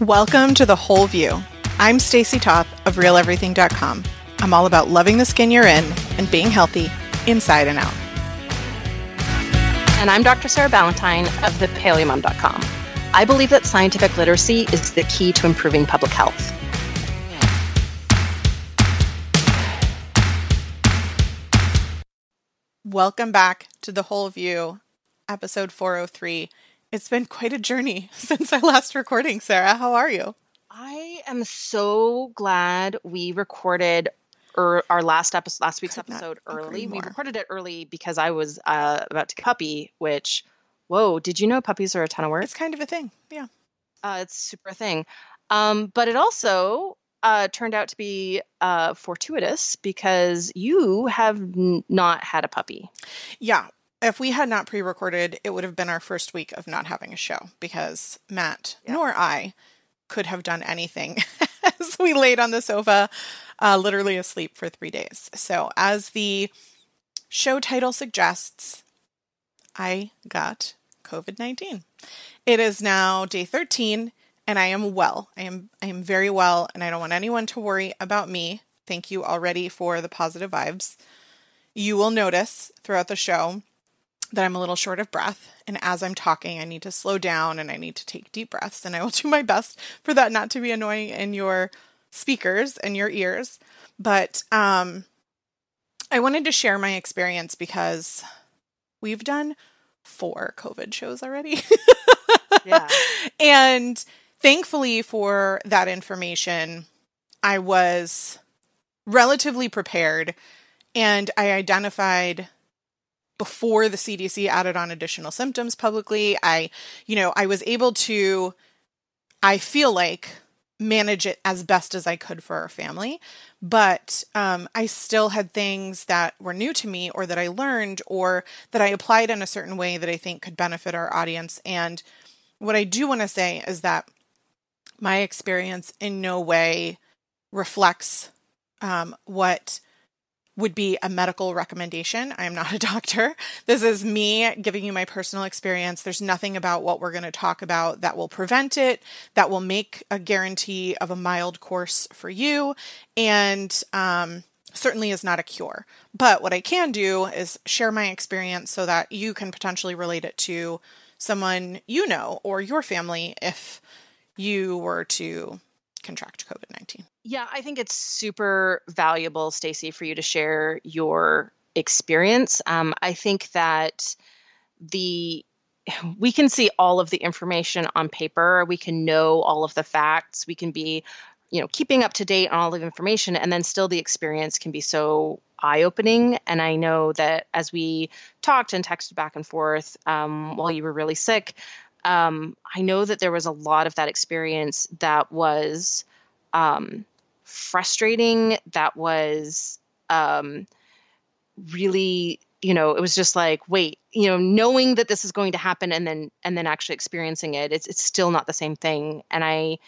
Welcome to The Whole View. I'm Stacy Toth of RealEverything.com. I'm all about loving the skin you're in and being healthy inside and out. And I'm Dr. Sarah Ballantyne of thepaleomom.com. I believe that scientific literacy is the key to improving public health. Welcome back to The Whole View, episode 403. It's been quite a journey since our last recording, Sarah. How are you? I am so glad we recorded er, our last episode, last week's Could episode early. We recorded it early because I was uh, about to get a puppy. Which, whoa! Did you know puppies are a ton of work? It's kind of a thing. Yeah. Uh, it's super thing. Um, but it also uh, turned out to be uh, fortuitous because you have n- not had a puppy. Yeah. If we had not pre recorded, it would have been our first week of not having a show because Matt Yeah. nor I could have done anything as we laid on the sofa, uh, literally asleep for three days. So, as the show title suggests, I got COVID 19. It is now day 13 and I am well. I am I am very well and I don't want anyone to worry about me. Thank you already for the positive vibes. You will notice throughout the show that I'm a little short of breath and as I'm talking I need to slow down and I need to take deep breaths and I will do my best for that not to be annoying in your speakers and your ears. But um I wanted to share my experience because we've done four COVID shows already. Yeah. and thankfully for that information, I was relatively prepared and I identified before the CDC added on additional symptoms publicly. I, you know, I was able to, I feel like, manage it as best as I could for our family. But um, I still had things that were new to me or that I learned or that I applied in a certain way that I think could benefit our audience. And what I do want to say is that my experience in no way reflects um, what would be a medical recommendation. I am not a doctor. This is me giving you my personal experience. There's nothing about what we're going to talk about that will prevent it, that will make a guarantee of a mild course for you, and um, certainly is not a cure. But what I can do is share my experience so that you can potentially relate it to someone you know or your family if you were to contract COVID 19. Yeah, I think it's super valuable, Stacy, for you to share your experience. Um, I think that the we can see all of the information on paper. We can know all of the facts. We can be, you know, keeping up to date on all of the information, and then still the experience can be so eye-opening. And I know that as we talked and texted back and forth um, while you were really sick, um, I know that there was a lot of that experience that was um, frustrating. That was um, really, you know, it was just like, wait, you know, knowing that this is going to happen and then and then actually experiencing it, it's it's still not the same thing. And I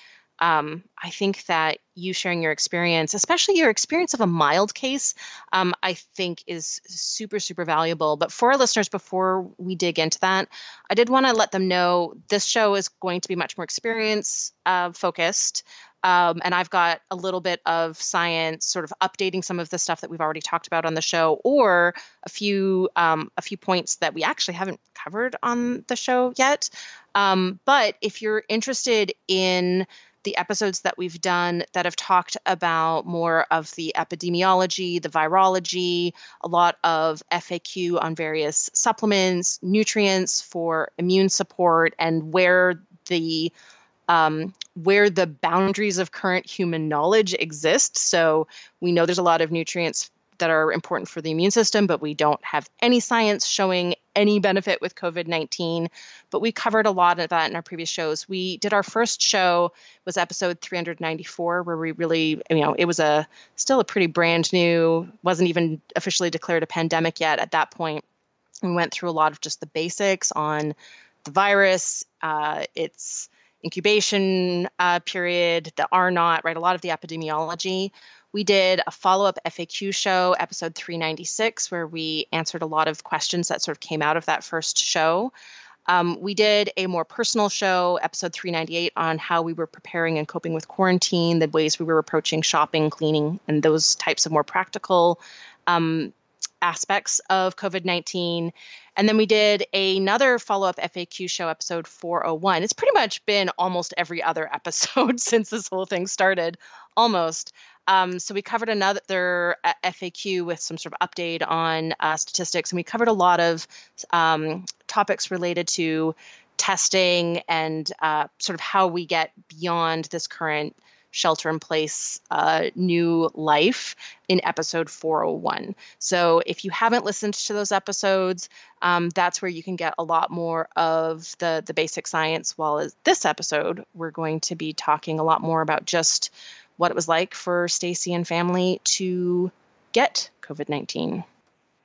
um, I think that you sharing your experience, especially your experience of a mild case, um, I think is super, super valuable. But for our listeners, before we dig into that, I did want to let them know this show is going to be much more experience uh, focused. Um, and I've got a little bit of science, sort of updating some of the stuff that we've already talked about on the show, or a few um, a few points that we actually haven't covered on the show yet. Um, but if you're interested in the episodes that we've done that have talked about more of the epidemiology, the virology, a lot of FAQ on various supplements, nutrients for immune support, and where the um, where the boundaries of current human knowledge exist. So we know there's a lot of nutrients that are important for the immune system, but we don't have any science showing any benefit with COVID 19. But we covered a lot of that in our previous shows. We did our first show was episode 394, where we really, you know, it was a still a pretty brand new, wasn't even officially declared a pandemic yet at that point. We went through a lot of just the basics on the virus, uh, its incubation uh, period, the R naught, right? A lot of the epidemiology. We did a follow up FAQ show, episode 396, where we answered a lot of questions that sort of came out of that first show. Um, we did a more personal show, episode 398, on how we were preparing and coping with quarantine, the ways we were approaching shopping, cleaning, and those types of more practical um, aspects of COVID 19. And then we did another follow up FAQ show, episode 401. It's pretty much been almost every other episode since this whole thing started, almost. Um, so we covered another uh, FAQ with some sort of update on uh, statistics, and we covered a lot of um, topics related to testing and uh, sort of how we get beyond this current shelter in place uh, new life in episode 401 so if you haven't listened to those episodes um, that's where you can get a lot more of the the basic science while as this episode we're going to be talking a lot more about just what it was like for stacy and family to get covid-19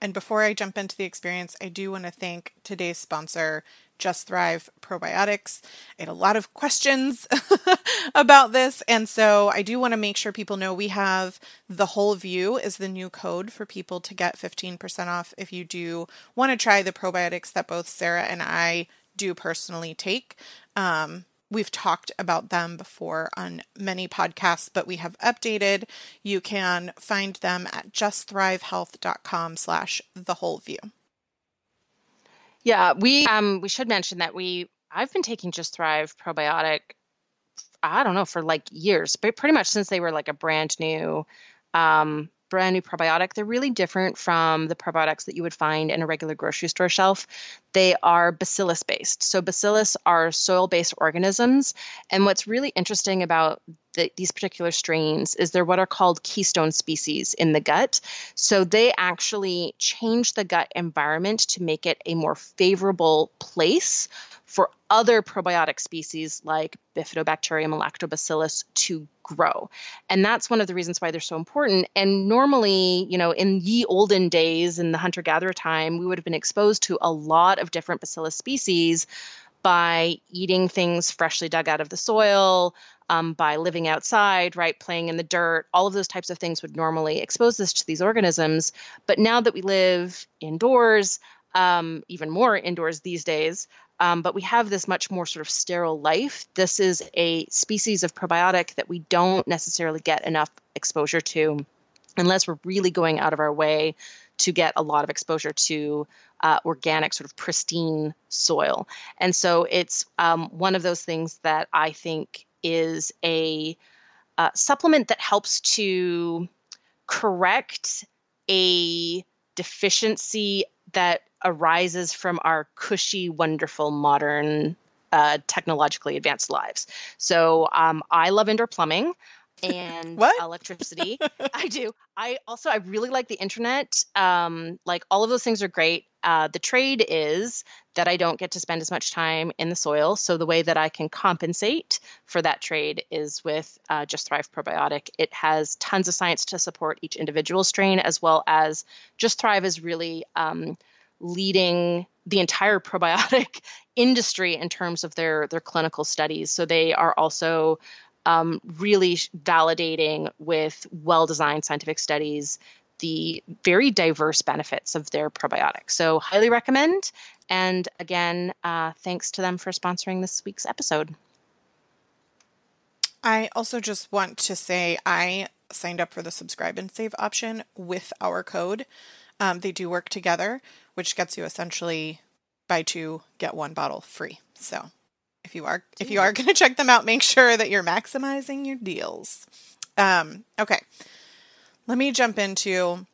and before I jump into the experience, I do want to thank today's sponsor, just Thrive Probiotics. I had a lot of questions about this, and so I do want to make sure people know we have the whole view is the new code for people to get 15% off if you do want to try the probiotics that both Sarah and I do personally take. Um, We've talked about them before on many podcasts, but we have updated. You can find them at justthrivehealth.com slash the whole view. Yeah, we um we should mention that we I've been taking Just Thrive probiotic I don't know for like years, but pretty much since they were like a brand new um brand new probiotic. They're really different from the probiotics that you would find in a regular grocery store shelf. They are bacillus based. So, bacillus are soil based organisms. And what's really interesting about the, these particular strains is they're what are called keystone species in the gut. So, they actually change the gut environment to make it a more favorable place for other probiotic species like Bifidobacterium and Lactobacillus to grow. And that's one of the reasons why they're so important. And normally, you know, in ye olden days, in the hunter gatherer time, we would have been exposed to a lot of different bacillus species by eating things freshly dug out of the soil, um, by living outside, right, playing in the dirt, all of those types of things would normally expose us to these organisms. But now that we live indoors, um, even more indoors these days, um, but we have this much more sort of sterile life. This is a species of probiotic that we don't necessarily get enough exposure to unless we're really going out of our way to get a lot of exposure to uh, organic, sort of pristine soil. And so it's um, one of those things that I think is a uh, supplement that helps to correct a deficiency that arises from our cushy, wonderful, modern, uh, technologically advanced lives. So um, I love indoor plumbing and electricity. I do. I also I really like the internet. Um, like all of those things are great. Uh, the trade is that I don't get to spend as much time in the soil. So the way that I can compensate for that trade is with uh, Just Thrive Probiotic. It has tons of science to support each individual strain, as well as Just Thrive is really um, leading the entire probiotic industry in terms of their their clinical studies. So they are also um, really validating with well designed scientific studies the very diverse benefits of their probiotics. So highly recommend. And again, uh, thanks to them for sponsoring this week's episode. I also just want to say I signed up for the subscribe and save option with our code. Um, they do work together, which gets you essentially buy two get one bottle free. So if you are if you are going to check them out, make sure that you're maximizing your deals. Um, okay, let me jump into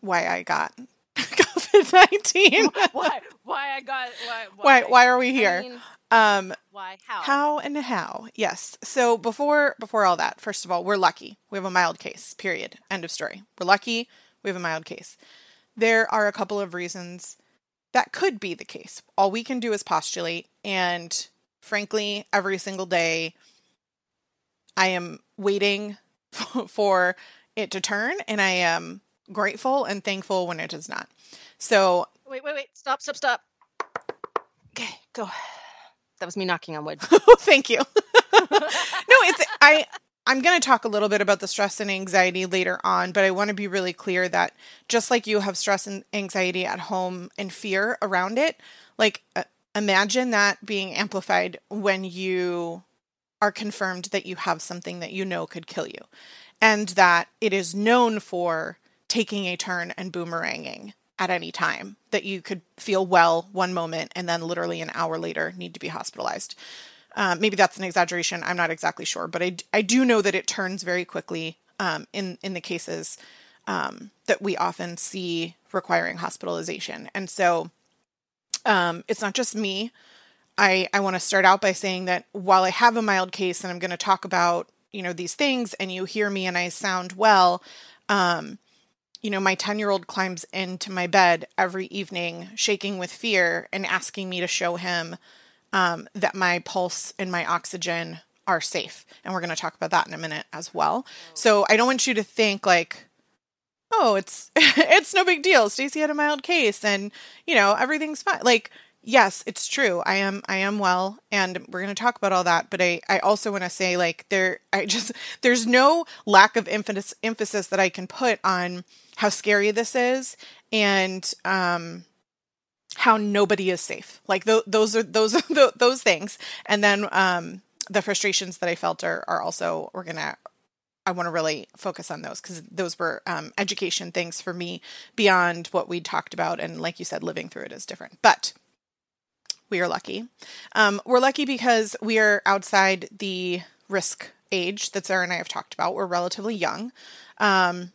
why I got COVID nineteen. why? Why I got? Why? Why, why, why are we here? I mean, um, why? How? How and how? Yes. So before before all that, first of all, we're lucky. We have a mild case. Period. End of story. We're lucky. We have a mild case. There are a couple of reasons that could be the case. All we can do is postulate. And frankly, every single day, I am waiting for it to turn, and I am grateful and thankful when it does not. So, wait, wait, wait, stop, stop, stop. Okay, go. That was me knocking on wood. Thank you. no, it's I I'm going to talk a little bit about the stress and anxiety later on, but I want to be really clear that just like you have stress and anxiety at home and fear around it, like uh, imagine that being amplified when you are confirmed that you have something that you know could kill you and that it is known for taking a turn and boomeranging at any time that you could feel well one moment and then literally an hour later need to be hospitalized um, maybe that's an exaggeration. I'm not exactly sure but i, I do know that it turns very quickly um, in in the cases um, that we often see requiring hospitalization. And so um, it's not just me. I, I want to start out by saying that while I have a mild case and I'm going to talk about, you know, these things and you hear me and I sound well, um, you know, my 10 year old climbs into my bed every evening, shaking with fear and asking me to show him um, that my pulse and my oxygen are safe. And we're going to talk about that in a minute as well. So I don't want you to think like, oh, it's it's no big deal. Stacy had a mild case and, you know, everything's fine. Like yes, it's true. I am I am well and we're going to talk about all that, but I I also want to say like there I just there's no lack of emphasis emphasis that I can put on how scary this is and um how nobody is safe. Like th- those are those are those things. And then um the frustrations that I felt are are also we're to I want to really focus on those because those were um, education things for me beyond what we talked about. And like you said, living through it is different. But we are lucky. Um, we're lucky because we are outside the risk age that Sarah and I have talked about. We're relatively young. Um,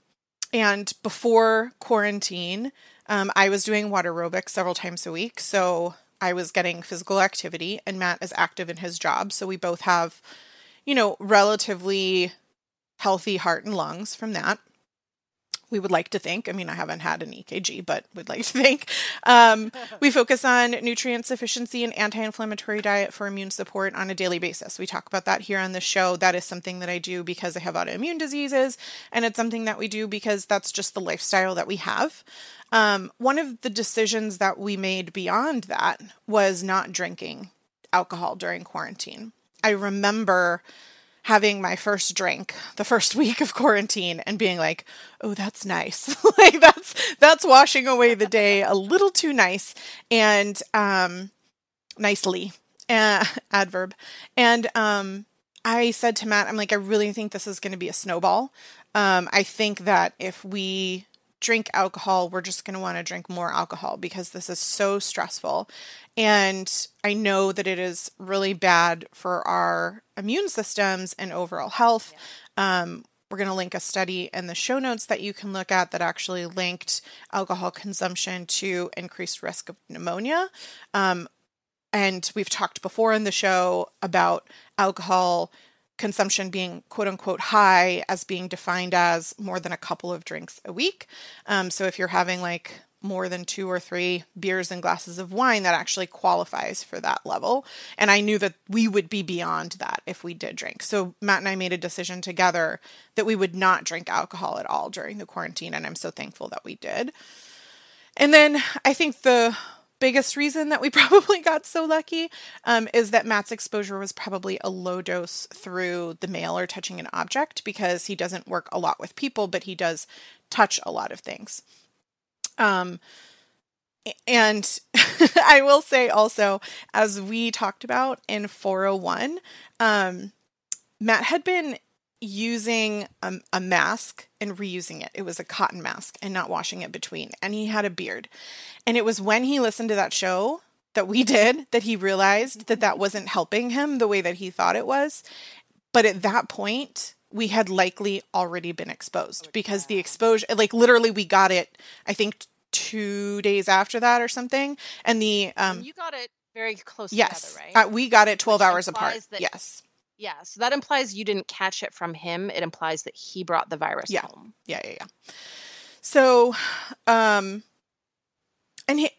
and before quarantine, um, I was doing water aerobics several times a week. So I was getting physical activity, and Matt is active in his job. So we both have, you know, relatively healthy heart and lungs from that we would like to think. I mean, I haven't had an EKG, but would like to think. Um, we focus on nutrient sufficiency and anti inflammatory diet for immune support on a daily basis. We talk about that here on the show. That is something that I do because I have autoimmune diseases, and it's something that we do because that's just the lifestyle that we have. Um, one of the decisions that we made beyond that was not drinking alcohol during quarantine. I remember having my first drink the first week of quarantine and being like, "Oh, that's nice." like that's that's washing away the day a little too nice and um nicely. Uh, adverb. And um I said to Matt, I'm like, I really think this is going to be a snowball. Um, I think that if we drink alcohol, we're just going to want to drink more alcohol because this is so stressful. And I know that it is really bad for our immune systems and overall health. Yeah. Um, we're going to link a study in the show notes that you can look at that actually linked alcohol consumption to increased risk of pneumonia. Um, and we've talked before in the show about alcohol consumption being quote unquote high as being defined as more than a couple of drinks a week. Um, so if you're having like more than two or three beers and glasses of wine, that actually qualifies for that level. And I knew that we would be beyond that if we did drink. So Matt and I made a decision together that we would not drink alcohol at all during the quarantine. And I'm so thankful that we did. And then I think the biggest reason that we probably got so lucky um, is that Matt's exposure was probably a low dose through the mail or touching an object because he doesn't work a lot with people, but he does touch a lot of things. Um, and I will say also, as we talked about in 401, um, Matt had been using a, a, mask and reusing it. It was a cotton mask and not washing it between. And he had a beard. And it was when he listened to that show that we did that he realized that that wasn't helping him the way that he thought it was. But at that point, we had likely already been exposed because the exposure, like literally, we got it, I think, two days after that or something. And the. um You got it very close yes, together, right? Uh, we got it 12 Which hours apart. That- yes yeah, so that implies you didn't catch it from him. It implies that he brought the virus yeah. home. Yeah, yeah, yeah. So, um, and he,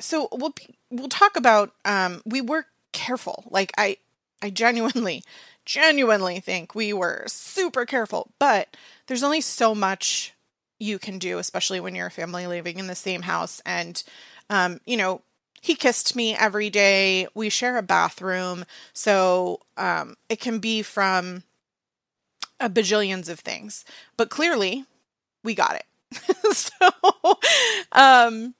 so we'll we'll talk about um, we were careful. Like I, I genuinely, genuinely think we were super careful. But there's only so much you can do, especially when you're a family living in the same house, and um, you know, he kissed me every day. We share a bathroom, so um, it can be from a bajillions of things. But clearly, we got it. so, um,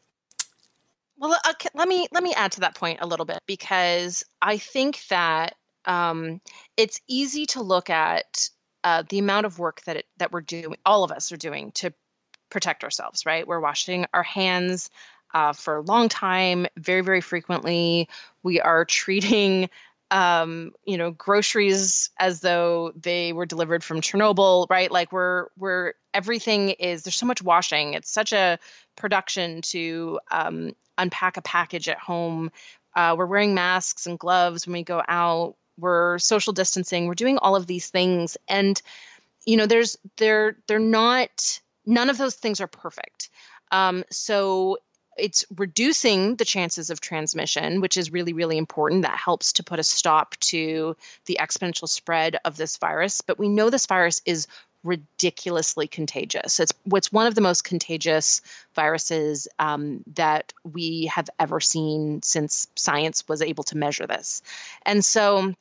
well, okay, let me let me add to that point a little bit because I think that um, it's easy to look at uh, the amount of work that it, that we're doing, all of us are doing to protect ourselves. Right, we're washing our hands uh, for a long time, very very frequently. We are treating um, you know, groceries as though they were delivered from Chernobyl, right? Like we're we're everything is there's so much washing. It's such a production to um, unpack a package at home. Uh, we're wearing masks and gloves when we go out. We're social distancing. We're doing all of these things, and you know, there's they're they're not. None of those things are perfect. Um, so it's reducing the chances of transmission, which is really, really important. That helps to put a stop to the exponential spread of this virus. But we know this virus is ridiculously contagious. It's what's one of the most contagious viruses um, that we have ever seen since science was able to measure this. And so,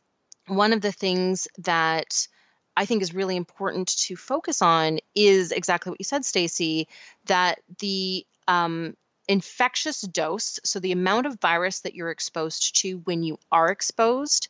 one of the things that I think is really important to focus on is exactly what you said, Stacy, that the um, infectious dose, so the amount of virus that you're exposed to when you are exposed,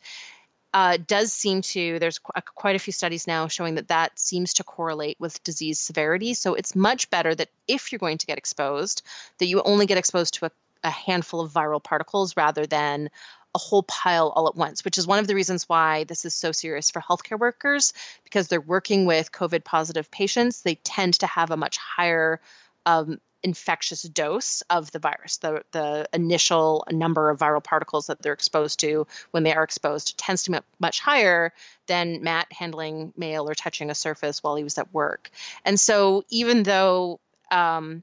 uh, does seem to, there's qu- quite a few studies now showing that that seems to correlate with disease severity. So it's much better that if you're going to get exposed, that you only get exposed to a, a handful of viral particles rather than a whole pile all at once, which is one of the reasons why this is so serious for healthcare workers because they're working with COVID positive patients. They tend to have a much higher um, infectious dose of the virus. The the initial number of viral particles that they're exposed to when they are exposed tends to be much higher than Matt handling mail or touching a surface while he was at work. And so even though um,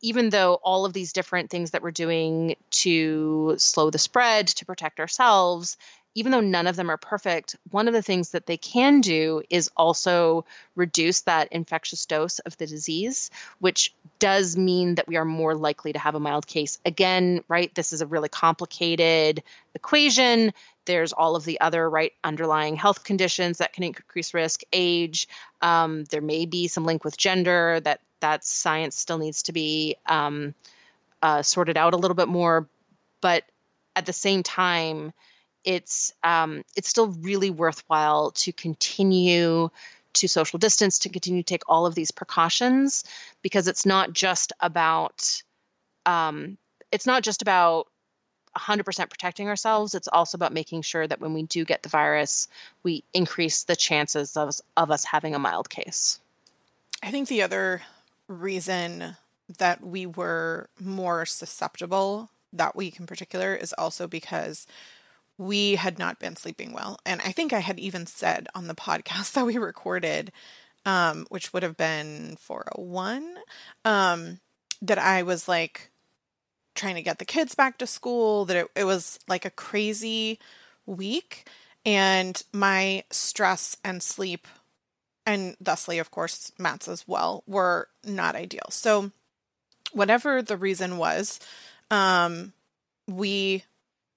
even though all of these different things that we're doing to slow the spread, to protect ourselves, even though none of them are perfect, one of the things that they can do is also reduce that infectious dose of the disease, which does mean that we are more likely to have a mild case. Again, right, this is a really complicated equation. There's all of the other right underlying health conditions that can increase risk, age. Um, there may be some link with gender. That that science still needs to be um, uh, sorted out a little bit more. But at the same time, it's um, it's still really worthwhile to continue to social distance, to continue to take all of these precautions, because it's not just about um, it's not just about 100% protecting ourselves. It's also about making sure that when we do get the virus, we increase the chances of, of us having a mild case. I think the other reason that we were more susceptible that week in particular is also because we had not been sleeping well. And I think I had even said on the podcast that we recorded, um, which would have been 401, um, that I was like trying to get the kids back to school, that it, it was like a crazy week. And my stress and sleep, and thusly, of course, Matt's as well, were not ideal. So, whatever the reason was, um, we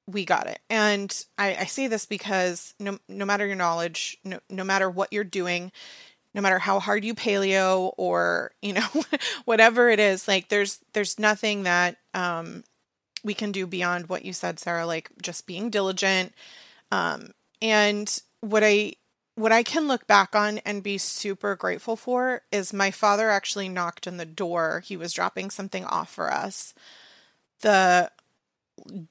we got it. And I, I say this because no, no matter your knowledge, no, no matter what you're doing, no matter how hard you paleo or, you know, whatever it is, like there's, there's nothing that, um, we can do beyond what you said, Sarah, like just being diligent. Um, and what I, what I can look back on and be super grateful for is my father actually knocked on the door. He was dropping something off for us the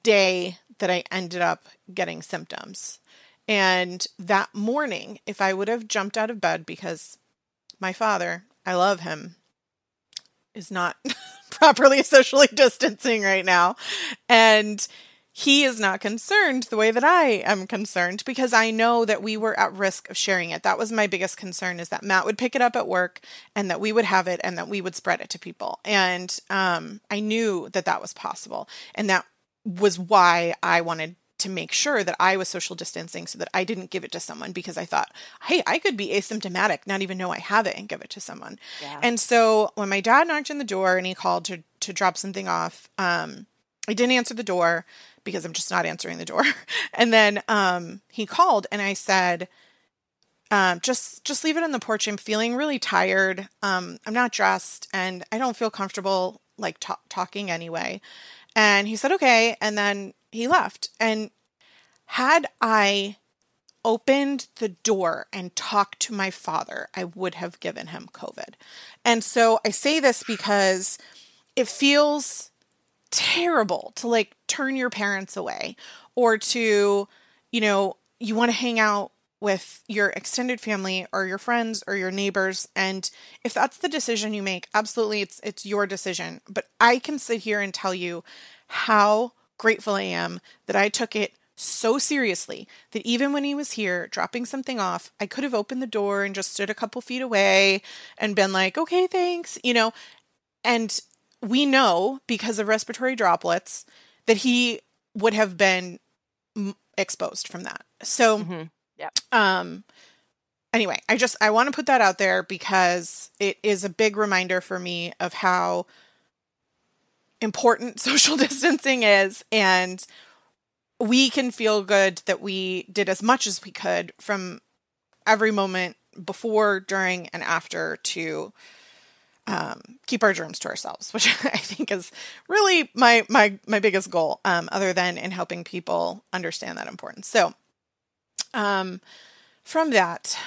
day that I ended up getting symptoms. And that morning, if I would have jumped out of bed because my father, I love him, is not properly socially distancing right now. And he is not concerned the way that I am concerned because I know that we were at risk of sharing it. That was my biggest concern is that Matt would pick it up at work and that we would have it and that we would spread it to people. And um, I knew that that was possible. And that was why I wanted to make sure that I was social distancing so that I didn't give it to someone because I thought, hey, I could be asymptomatic, not even know I have it and give it to someone. Yeah. And so when my dad knocked on the door and he called to to drop something off, um, I didn't answer the door because I'm just not answering the door. and then um, he called and I said, um, just just leave it on the porch. I'm feeling really tired. Um, I'm not dressed, and I don't feel comfortable like t- talking anyway. And he said, okay. And then he left. And had I opened the door and talked to my father, I would have given him COVID. And so I say this because it feels terrible to like turn your parents away or to, you know, you want to hang out with your extended family or your friends or your neighbors and if that's the decision you make absolutely it's it's your decision. But i can sit here and tell you how grateful i am that i took it so seriously that even when he was here dropping something off i could have opened the door and just stood a couple feet away and been like okay thanks you know? And we know because of respiratory droplets that he would have been exposed from that. So mm-hmm yeah. Um anyway, I just I want to put that out there because it is a big reminder for me of how important social distancing is and we can feel good that we did as much as we could from every moment before, during, and after to um, keep our germs to ourselves, which I think is really my my my biggest goal, um, other than in helping people understand that importance. So, um, from that,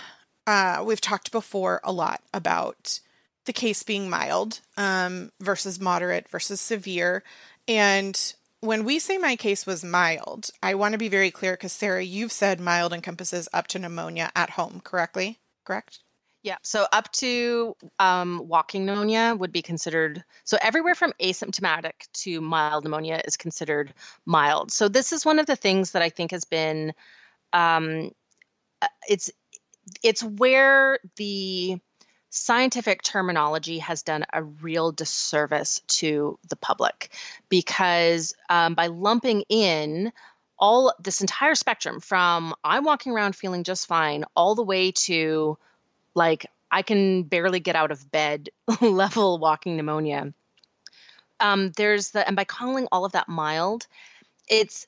uh, we've talked before a lot about the case being mild um, versus moderate versus severe. And when we say my case was mild, I want to be very clear because Sarah, you've said mild encompasses up to pneumonia at home, correctly? Correct? Yeah, so up to um, walking pneumonia would be considered. So everywhere from asymptomatic to mild pneumonia is considered mild. So this is one of the things that I think has been um, uh, it's it's where the scientific terminology has done a real disservice to the public because um, by lumping in all this entire spectrum from I'm walking around feeling just fine all the way to like I can barely get out of bed level walking pneumonia. Um, there's the and by calling all of that mild, it's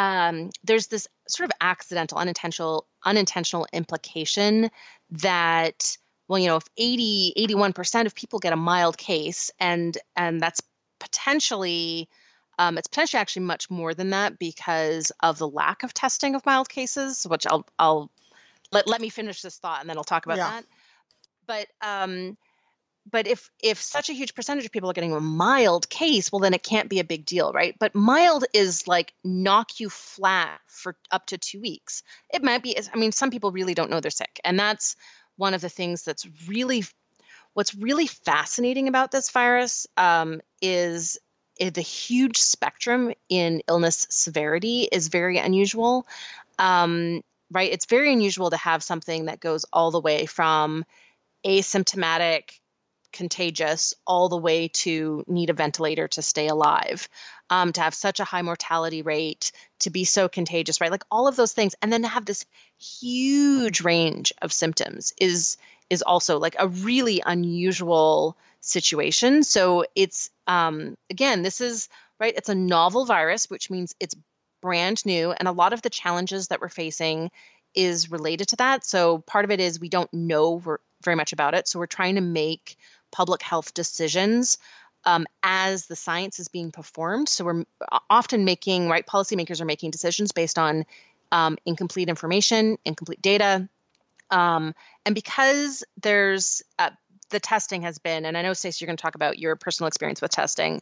um, there's this sort of accidental, unintentional, unintentional implication that, well, you know, if 80, 81% of people get a mild case, and and that's potentially um, it's potentially actually much more than that because of the lack of testing of mild cases, which I'll I'll let let me finish this thought and then I'll talk about yeah. that. But um, but if if such a huge percentage of people are getting a mild case well then it can't be a big deal right? But mild is like knock you flat for up to two weeks. It might be i mean some people really don't know they're sick. And that's one of the things that's really what's really fascinating about this virus um, is the huge spectrum in illness severity is very unusual. Um, right? It's very unusual to have something that goes all the way from asymptomatic contagious all the way to need a ventilator to stay alive um, to have such a high mortality rate to be so contagious right? Like all of those things. And then to have this huge range of symptoms is is also like a really unusual situation. So it's um, again this is right it's a novel virus which means it's brand new. And a lot of the challenges that we're facing is related to that. So part of it is we don't know very much about it. So we're trying to make public health decisions um, as the science is being performed. So we're often making, right, policymakers are making decisions based on um, incomplete information, incomplete data. Um, and because there's uh, the testing has been, and I know, Stacy, you're going to talk about your personal experience with testing,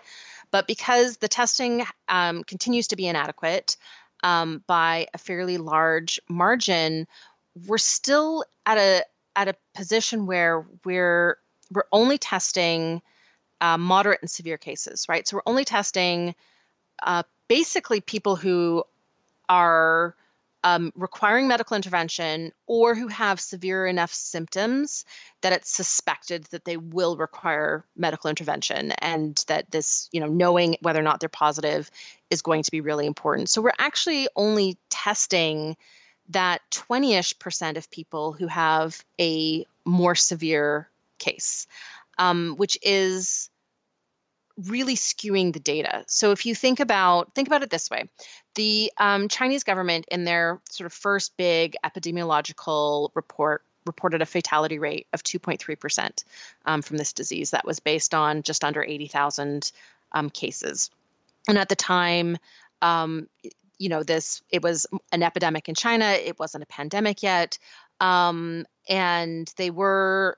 but because the testing um, continues to be inadequate um, by a fairly large margin, we're still at a at a position where we're we're only testing uh, moderate and severe cases, right? So we're only testing uh, basically people who are um, requiring medical intervention or who have severe enough symptoms that it's suspected that they will require medical intervention and that this, you know, knowing whether or not they're positive is going to be really important. So we're actually only testing that 20 ish percent of people who have a more severe case, um, which is really skewing the data. So if you think about think about it this way, the um, Chinese government in their sort of first big epidemiological report reported a fatality rate of 2.3% um, from this disease. That was based on just under 80,000 um, cases. And at the time, um, you know, this it was an epidemic in China. It wasn't a pandemic yet, um, and they were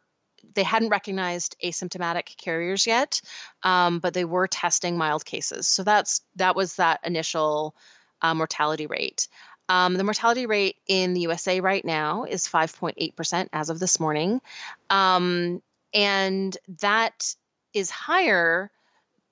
they hadn't recognized asymptomatic carriers yet, um, but they were testing mild cases. So that's that was that initial uh, mortality rate. Um, the mortality rate in the USA right now is 5.8% as of this morning. Um, and that is higher,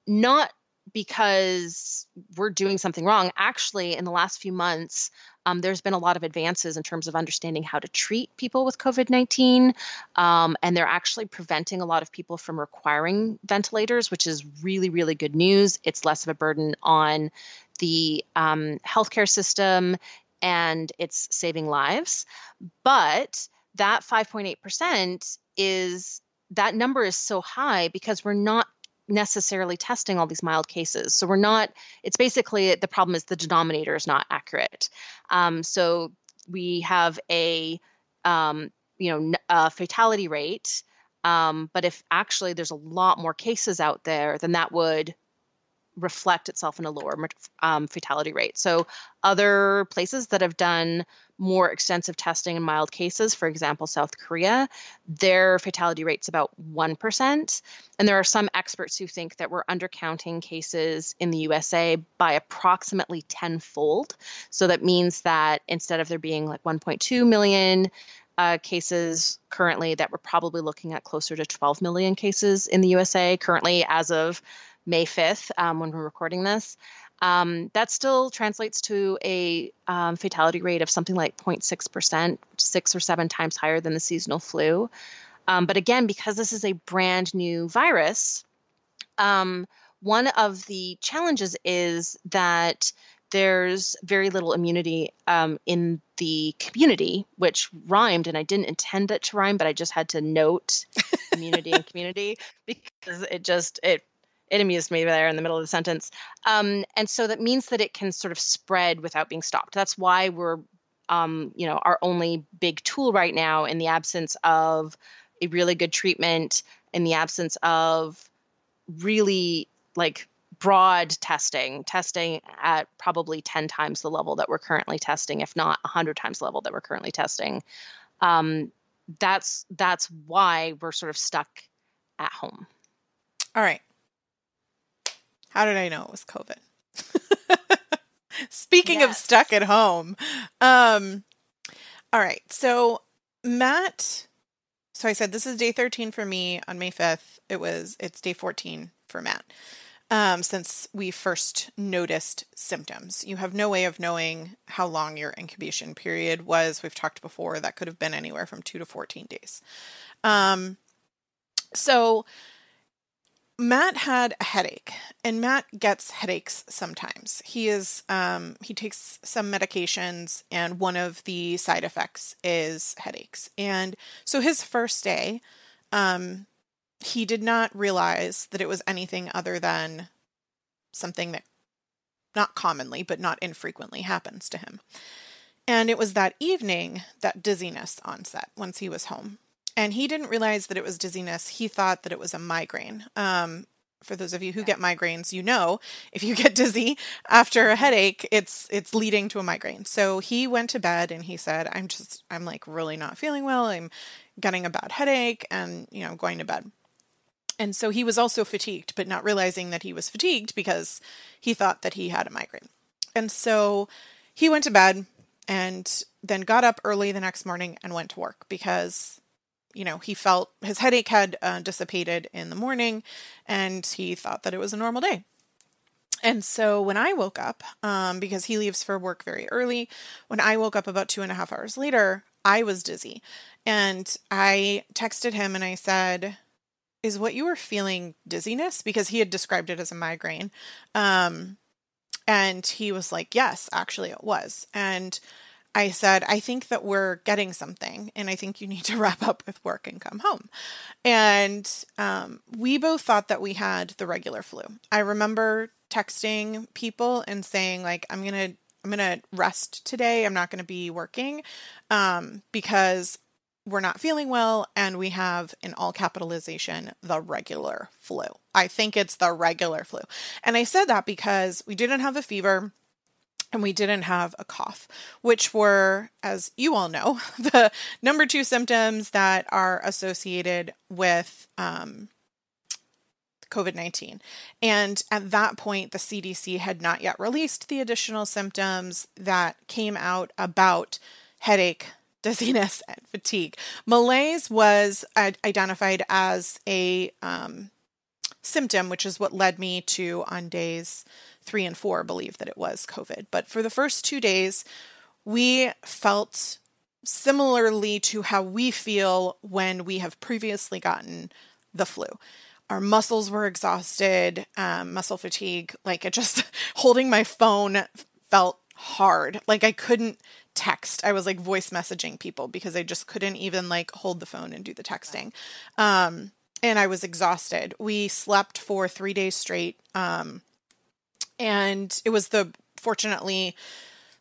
not because we're doing something wrong. Actually, in the last few months, um, there's been a lot of advances in terms of understanding how to treat people with COVID 19. Um, and they're actually preventing a lot of people from requiring ventilators, which is really, really good news. It's less of a burden on the um, healthcare system and it's saving lives. But that 5.8% is that number is so high because we're not necessarily testing all these mild cases. So we're not, it's basically the problem is the denominator is not accurate. Um, so we have a, um, you know, a fatality rate. Um, but if actually there's a lot more cases out there, then that would reflect itself in a lower um, fatality rate. So, other places that have done more extensive testing in mild cases, for example, South Korea, their fatality rate's about 1%. And there are some experts who think that we're undercounting cases in the USA by approximately tenfold. So, that means that instead of there being like 1.2 million uh, cases currently, that we're probably looking at closer to 12 million cases in the USA currently as of May 5th um, when we're recording this. Um, that still translates to a um, fatality rate of something like 0.6%, six or seven times higher than the seasonal flu. Um, but again, because this is a brand new virus, um, one of the challenges is that there's very little immunity um, in the community, which rhymed, and I didn't intend it to rhyme, but I just had to note immunity and community because it just it it amused me there in the middle of the sentence. Um, and so that means that it can sort of spread without being stopped. That's why we're, um, you know, our only big tool right now in the absence of a really good treatment, in the absence of really like broad testing, testing at probably 10 times the level that we're currently testing, if not 100 times the level that we're currently testing. Um, that's that's why we're sort of stuck at home. All right. How did I know it was COVID? Speaking yes. of stuck at home. Um all right. So Matt so I said this is day 13 for me on May 5th. It was it's day 14 for Matt. Um, since we first noticed symptoms. You have no way of knowing how long your incubation period was. We've talked before that could have been anywhere from 2 to 14 days. Um, so Matt had a headache, and Matt gets headaches sometimes. He is um, he takes some medications, and one of the side effects is headaches. And so his first day, um, he did not realize that it was anything other than something that not commonly but not infrequently happens to him. And it was that evening that dizziness onset once he was home and he didn't realize that it was dizziness. He thought that it was a migraine. Um, for those of you who get migraines, you know if you get dizzy after a headache, it's it's leading to a migraine. So he went to bed and he said, "I'm just I'm like really not feeling well. I'm getting a bad headache, and you know going to bed." And so he was also fatigued, but not realizing that he was fatigued because he thought that he had a migraine. And so he went to bed and then got up early the next morning and went to work because you know, he felt his headache had uh, dissipated in the morning and he thought that it was a normal day. And so when I woke up, um, because he leaves for work very early, when I woke up about two and a half hours later, I was dizzy. And I texted him and I said, Is what you were feeling dizziness? Because he had described it as a migraine. Um, and he was like, Yes, actually, it was. And I said, I think that we're getting something, and I think you need to wrap up with work and come home. And um, we both thought that we had the regular flu. I remember texting people and saying, like, I'm gonna I'm gonna rest today. I'm not gonna be working um, because we're not feeling well and we have in all capitalization the regular flu. I think it's the regular flu. And I said that because we didn't have a fever and we didn't have a cough, which were, as you all know, the number two symptoms that are associated with um, COVID 19. And at that point, the CDC had not yet released the additional symptoms that came out about headache, dizziness, and fatigue. Malaise was identified as a um, symptom, which is what led me to, on days three and four, believe that it was COVID. But for the first two days, we felt similarly to how we feel when we have previously gotten the flu. Our muscles were exhausted, um, muscle fatigue. Like it just holding my phone felt hard. Like I couldn't text. I was like voice messaging people because I just couldn't even like hold the phone and do the texting. Um, and I was exhausted. We slept for three days straight. Um, and it was the fortunately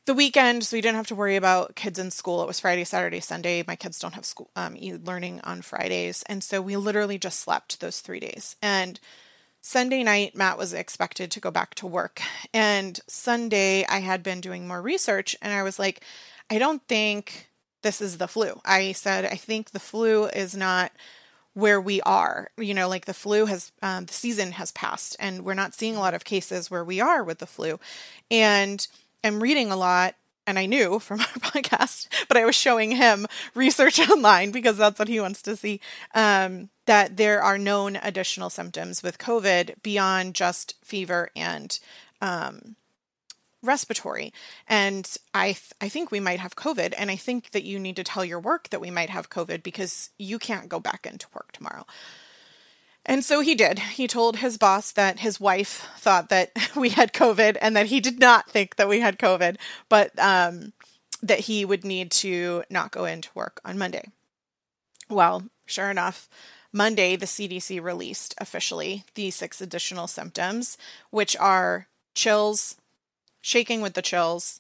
the weekend, so we didn't have to worry about kids in school. It was Friday, Saturday, Sunday. My kids don't have school um, learning on Fridays, and so we literally just slept those three days. And Sunday night, Matt was expected to go back to work. And Sunday, I had been doing more research and I was like, I don't think this is the flu. I said, I think the flu is not where we are. You know, like the flu has, um, the season has passed and we're not seeing a lot of cases where we are with the flu. And I'm reading a lot and I knew from our podcast, but I was showing him research online because that's what he wants to see. Um, that there are known additional symptoms with COVID beyond just fever and um, respiratory. And I th- I think we might have COVID, and I think that you need to tell your work that we might have COVID because you can't go back into work tomorrow. And so he did. He told his boss that his wife thought that we had COVID and that he did not think that we had COVID, but um, that he would need to not go into work on Monday. Well, sure enough, Monday, the CDC released officially the six additional symptoms, which are chills, shaking with the chills,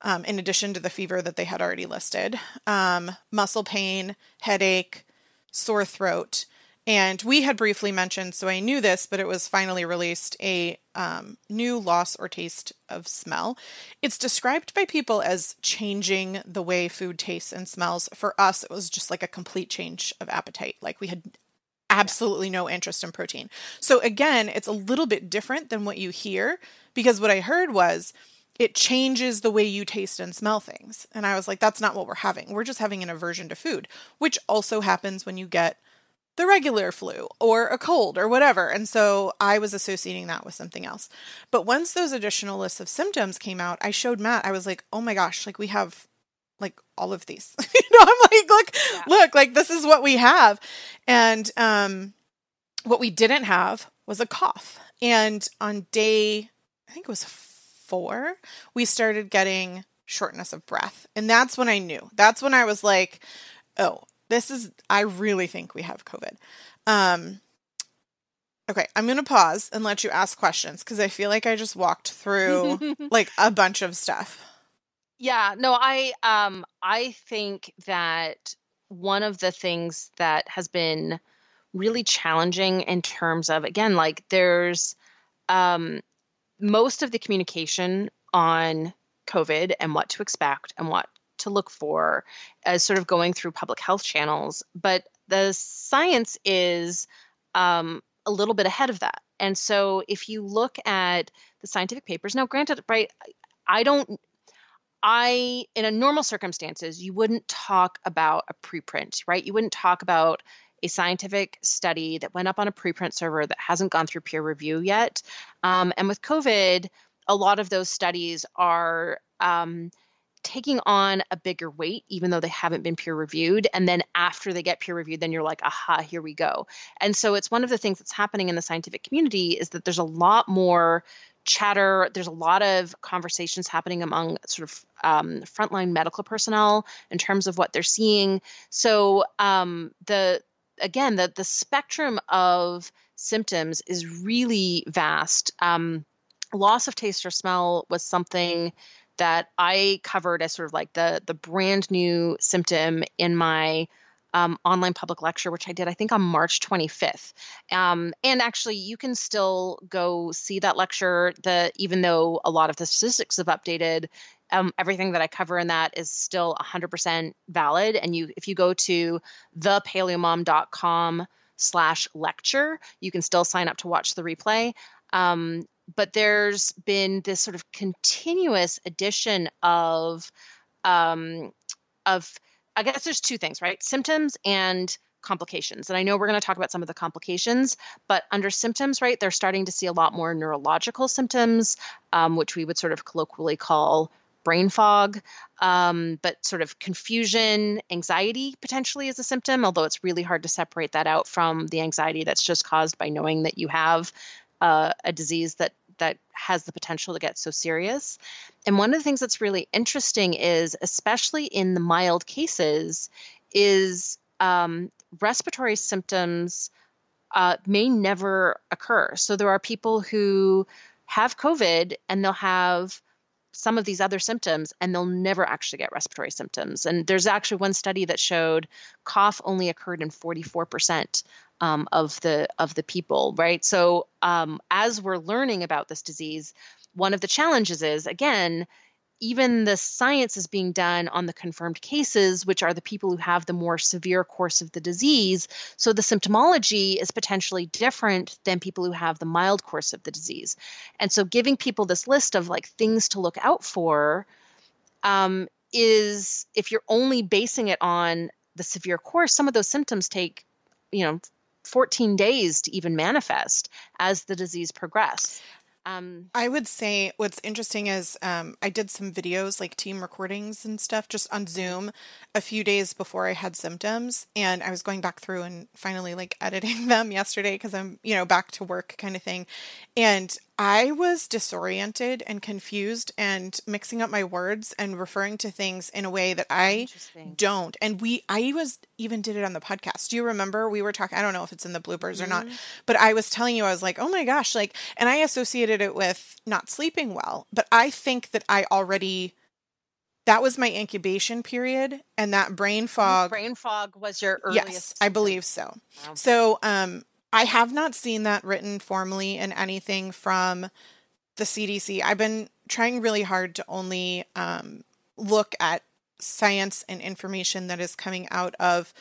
um, in addition to the fever that they had already listed, um, muscle pain, headache, sore throat, and we had briefly mentioned, so I knew this, but it was finally released a um, new loss or taste of smell. It's described by people as changing the way food tastes and smells. For us, it was just like a complete change of appetite. Like we had absolutely no interest in protein. So again, it's a little bit different than what you hear because what I heard was it changes the way you taste and smell things. And I was like, that's not what we're having. We're just having an aversion to food, which also happens when you get the regular flu or a cold or whatever. And so I was associating that with something else. But once those additional lists of symptoms came out, I showed Matt, I was like, oh my gosh, like we have like all of these. you know, I'm like, look, yeah. look, like this is what we have. And um what we didn't have was a cough. And on day, I think it was four, we started getting shortness of breath. And that's when I knew. That's when I was like, oh, this is I really think we have COVID. Um Okay, I'm going to pause and let you ask questions cuz I feel like I just walked through like a bunch of stuff. Yeah, no, I um I think that one of the things that has been really challenging in terms of again like there's um most of the communication on COVID and what to expect and what to look for as sort of going through public health channels. But the science is um, a little bit ahead of that. And so if you look at the scientific papers, now granted, right, I don't. I, in a normal circumstances, you wouldn't talk about a preprint, right? You wouldn't talk about a scientific study that went up on a preprint server that hasn't gone through peer review yet. Um, and with COVID, a lot of those studies are um, taking on a bigger weight, even though they haven't been peer reviewed. And then after they get peer reviewed, then you're like, aha, here we go. And so it's one of the things that's happening in the scientific community is that there's a lot more chatter. There's a lot of conversations happening among sort of um, frontline medical personnel in terms of what they're seeing. So um, the again, the the spectrum of symptoms is really vast. Um, loss of taste or smell was something that I covered as sort of like the the brand new symptom in my um, online public lecture, which I did, I think, on March 25th. Um, and actually, you can still go see that lecture. The even though a lot of the statistics have updated, um, everything that I cover in that is still 100% valid. And you, if you go to thepaleomom.com slash lecture, you can still sign up to watch the replay. Um, but there's been this sort of continuous addition of um, of I guess there's two things, right? Symptoms and complications. And I know we're going to talk about some of the complications, but under symptoms, right, they're starting to see a lot more neurological symptoms, um, which we would sort of colloquially call brain fog, um, but sort of confusion, anxiety potentially is a symptom, although it's really hard to separate that out from the anxiety that's just caused by knowing that you have uh, a disease that that has the potential to get so serious. And one of the things that's really interesting is, especially in the mild cases, is um, respiratory symptoms uh, may never occur. So there are people who have COVID and they'll have some of these other symptoms and they'll never actually get respiratory symptoms. And there's actually one study that showed cough only occurred in 44% um, of the of the people, right? So um, as we're learning about this disease, one of the challenges is again even the science is being done on the confirmed cases, which are the people who have the more severe course of the disease. So the symptomology is potentially different than people who have the mild course of the disease. And so giving people this list of like things to look out for um, is if you're only basing it on the severe course, some of those symptoms take, you know, 14 days to even manifest as the disease progresses. Um, I would say what's interesting is um, I did some videos, like team recordings and stuff, just on Zoom a few days before I had symptoms. And I was going back through and finally like editing them yesterday because I'm, you know, back to work kind of thing. And I was disoriented and confused and mixing up my words and referring to things in a way that I don't. And we, I was even did it on the podcast. Do you remember we were talking? I don't know if it's in the bloopers mm-hmm. or not, mm-hmm. but I was telling you, I was like, oh my gosh, like, and I associated it with not sleeping well. But I think that I already, that was my incubation period and that brain fog. Brain fog was your earliest. Yes, I believe so. Wow. So, um, I have not seen that written formally in anything from the CDC. I've been trying really hard to only um, look at science and information that is coming out of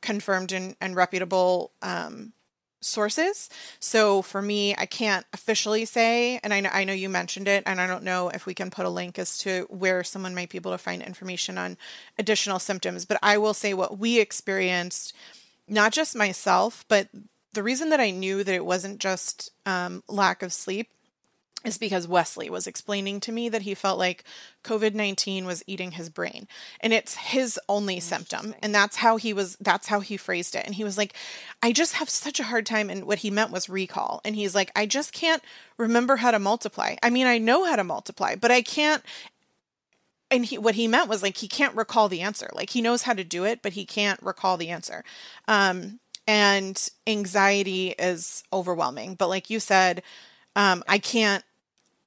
confirmed and, and reputable um, sources. So for me, I can't officially say, and I know, I know you mentioned it, and I don't know if we can put a link as to where someone might be able to find information on additional symptoms, but I will say what we experienced, not just myself, but the reason that I knew that it wasn't just um, lack of sleep is because Wesley was explaining to me that he felt like COVID 19 was eating his brain. And it's his only symptom. And that's how he was, that's how he phrased it. And he was like, I just have such a hard time. And what he meant was recall. And he's like, I just can't remember how to multiply. I mean, I know how to multiply, but I can't. And he, what he meant was like, he can't recall the answer. Like, he knows how to do it, but he can't recall the answer. Um, and anxiety is overwhelming. But like you said, um, I can't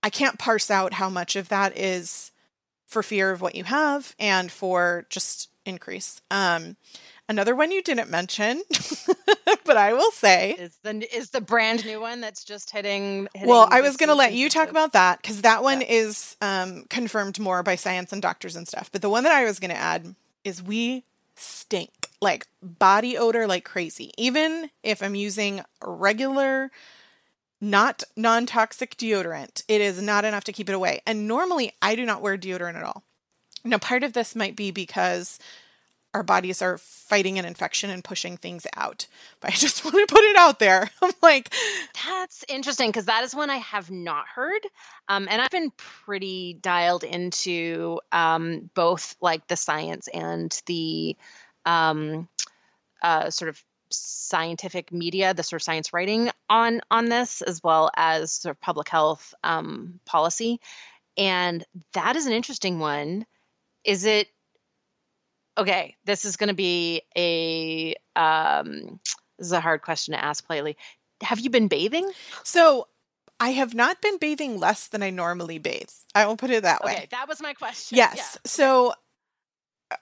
I can't parse out how much of that is for fear of what you have and for just increase. Um, another one you didn't mention, but I will say is the is the brand new one that's just hitting. hitting well, I was going to let you talk about that because that one yeah. is um, confirmed more by science and doctors and stuff. But the one that I was going to add is we stink like body odor like crazy. Even if I'm using regular, not non toxic deodorant, it is not enough to keep it away. And normally I do not wear deodorant at all. Now, part of this might be because our bodies are fighting an infection and pushing things out. But I just want to put it out there. I'm like, that's interesting because that is one I have not heard. Um, and I've been pretty dialed into um, both like the science and the um, uh, sort of scientific media, the sort of science writing on on this, as well as sort of public health um, policy. And that is an interesting one. Is it okay? This is going to be a um, this is a hard question to ask lately. Have you been bathing? So I have not been bathing less than I normally bathe. I will put it that way. Okay, that was my question. Yes. Yeah. So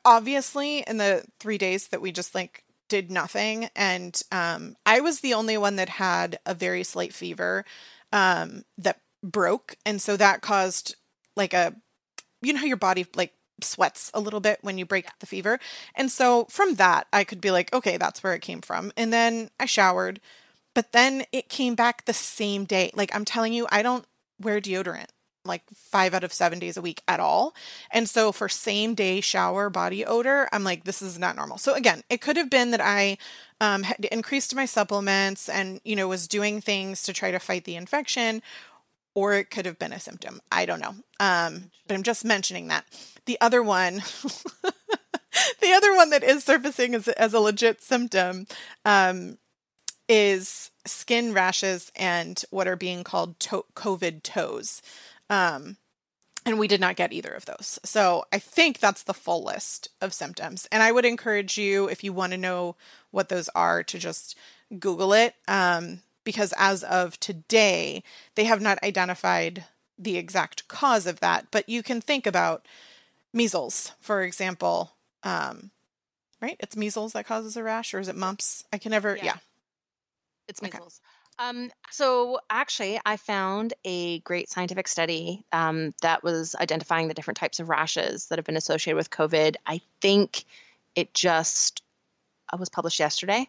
obviously in the three days that we just like did nothing. And um, I was the only one that had a very slight fever um, that broke. And so that caused like a, you know how your body like sweats a little bit when you break the fever. And so from that, I could be like, okay, that's where it came from. And then I showered, but then it came back the same day. Like I'm telling you, I don't wear deodorant like five out of seven days a week at all. And so for same day shower body odor, I'm like, this is not normal. So again, it could have been that I um, had increased my supplements and, you know, was doing things to try to fight the infection, or it could have been a symptom. I don't know. Um, but I'm just mentioning that. The other one, the other one that is surfacing as, as a legit symptom um, is skin rashes and what are being called to- COVID toes. Um, and we did not get either of those. So I think that's the full list of symptoms. And I would encourage you, if you want to know what those are, to just Google it. Um, because as of today, they have not identified the exact cause of that. But you can think about measles, for example. Um, right? It's measles that causes a rash, or is it mumps? I can never, yeah. yeah. It's measles. Okay. Um, so actually, I found a great scientific study um, that was identifying the different types of rashes that have been associated with COVID. I think it just uh, was published yesterday.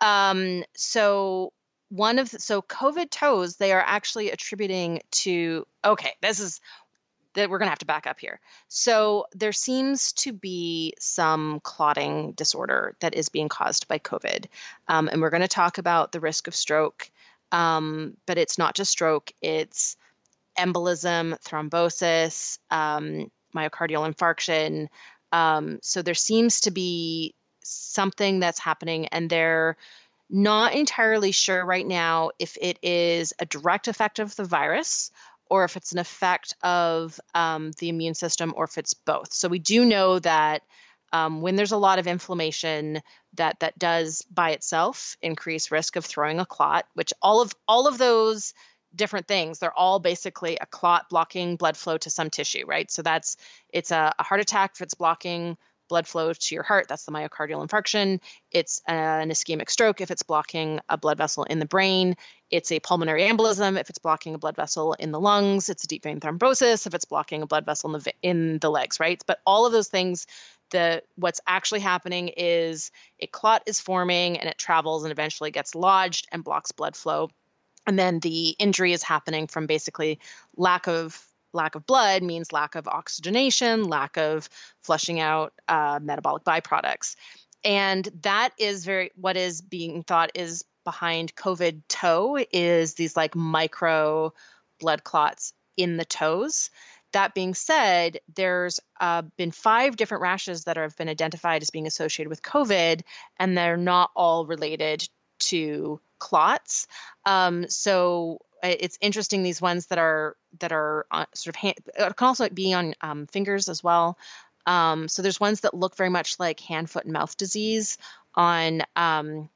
Um, so one of the, so COVID toes they are actually attributing to okay this is that we're going to have to back up here. So there seems to be some clotting disorder that is being caused by COVID, um, and we're going to talk about the risk of stroke um, but it's not just stroke, it's embolism, thrombosis, um, myocardial infarction. Um, so there seems to be something that's happening, and they're not entirely sure right now if it is a direct effect of the virus or if it's an effect of um, the immune system or if it's both. So we do know that um, when there's a lot of inflammation that that does by itself increase risk of throwing a clot which all of all of those different things they're all basically a clot blocking blood flow to some tissue right? So that's it's a, a heart attack if it's blocking blood flow to your heart that's the myocardial infarction. It's an ischemic stroke if it's blocking a blood vessel in the brain. It's a pulmonary embolism if it's blocking a blood vessel in the lungs. It's a deep vein thrombosis if it's blocking a blood vessel in the in the legs right? But all of those things the what's actually happening is a clot is forming and it travels and eventually gets lodged and blocks blood flow. And then the injury is happening from basically lack of lack of blood means lack of oxygenation lack of flushing out uh, metabolic byproducts. And that is very what is being thought is behind covid toe is these like micro blood clots in the toes that being said, there's uh, been five different rashes that have been identified as being associated with COVID, and they're not all related to clots. Um, so it's interesting these ones that are that are sort of hand, it can also be on um, fingers as well. Um, so there's ones that look very much like hand, foot, and mouth disease on um,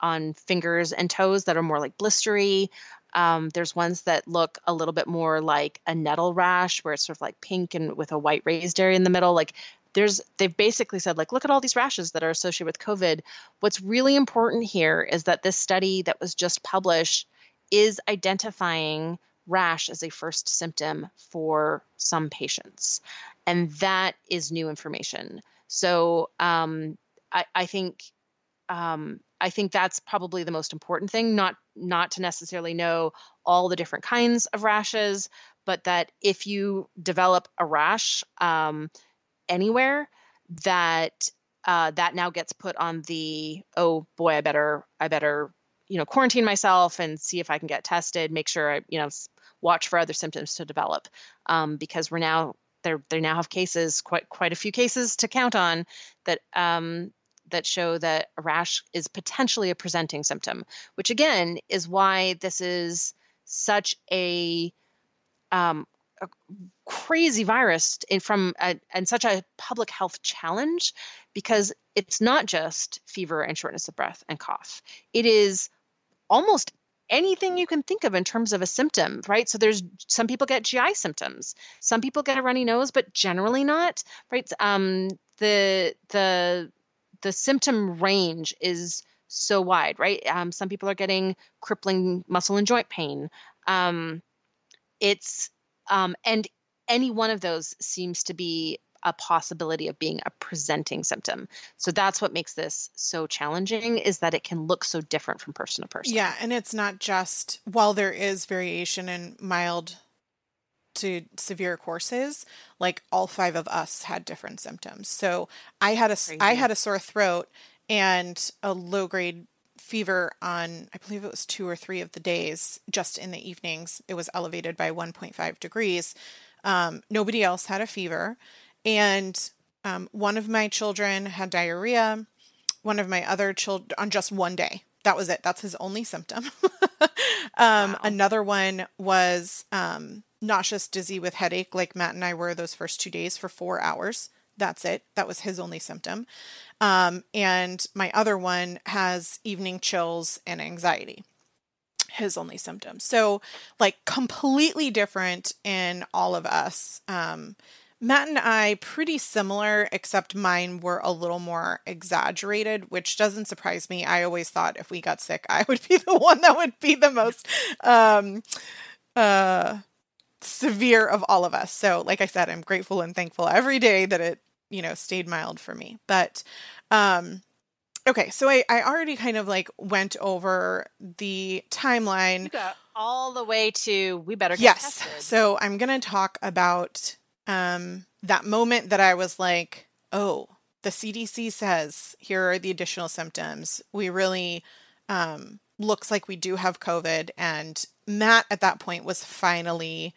on fingers and toes that are more like blistery. Um, there's ones that look a little bit more like a nettle rash, where it's sort of like pink and with a white raised area in the middle. Like there's, they've basically said, like, look at all these rashes that are associated with COVID. What's really important here is that this study that was just published is identifying rash as a first symptom for some patients. And that is new information. So um, I, I think um, I think that's probably the most important thing. Not not to necessarily know all the different kinds of rashes, but that if you develop a rash um, anywhere, that uh, that now gets put on the oh boy, I better I better you know quarantine myself and see if I can get tested. Make sure I you know watch for other symptoms to develop um, because we're now they they now have cases quite quite a few cases to count on that um, that show that a rash is potentially a presenting symptom, which again is why this is such a, um, a crazy virus in, from a, and such a public health challenge because it's not just fever and shortness of breath and cough. It is almost anything you can think of in terms of a symptom, right? So there's some people get GI symptoms, some people get a runny nose, but generally not, right? Um, the the the symptom range is so wide, right? Um, some people are getting crippling muscle and joint pain. Um, it's um, and any one of those seems to be a possibility of being a presenting symptom. So that's what makes this so challenging is that it can look so different from person to person. Yeah, and it's not just while there is variation in mild to severe courses, like all five of us had different symptoms. So I had a Crazy. I had a sore throat and a low grade fever on I believe it was two or three of the days just in the evenings. It was elevated by 1.5 degrees. Um, nobody else had a fever. And um, one of my children had diarrhea. One of my other children on just one day. That was it. That's his only symptom. um, wow. Another one was um, nauseous, dizzy with headache, like Matt and I were those first two days for four hours. That's it. That was his only symptom. Um, and my other one has evening chills and anxiety his only symptom. So, like, completely different in all of us. Um, Matt and I pretty similar, except mine were a little more exaggerated, which doesn't surprise me. I always thought if we got sick, I would be the one that would be the most um, uh, severe of all of us. So, like I said, I'm grateful and thankful every day that it, you know, stayed mild for me. But um, okay, so I, I already kind of like went over the timeline. all the way to we better yes. Tested. So I'm gonna talk about um, that moment that I was like, oh, the CDC says here are the additional symptoms. We really um, looks like we do have COVID. And Matt at that point was finally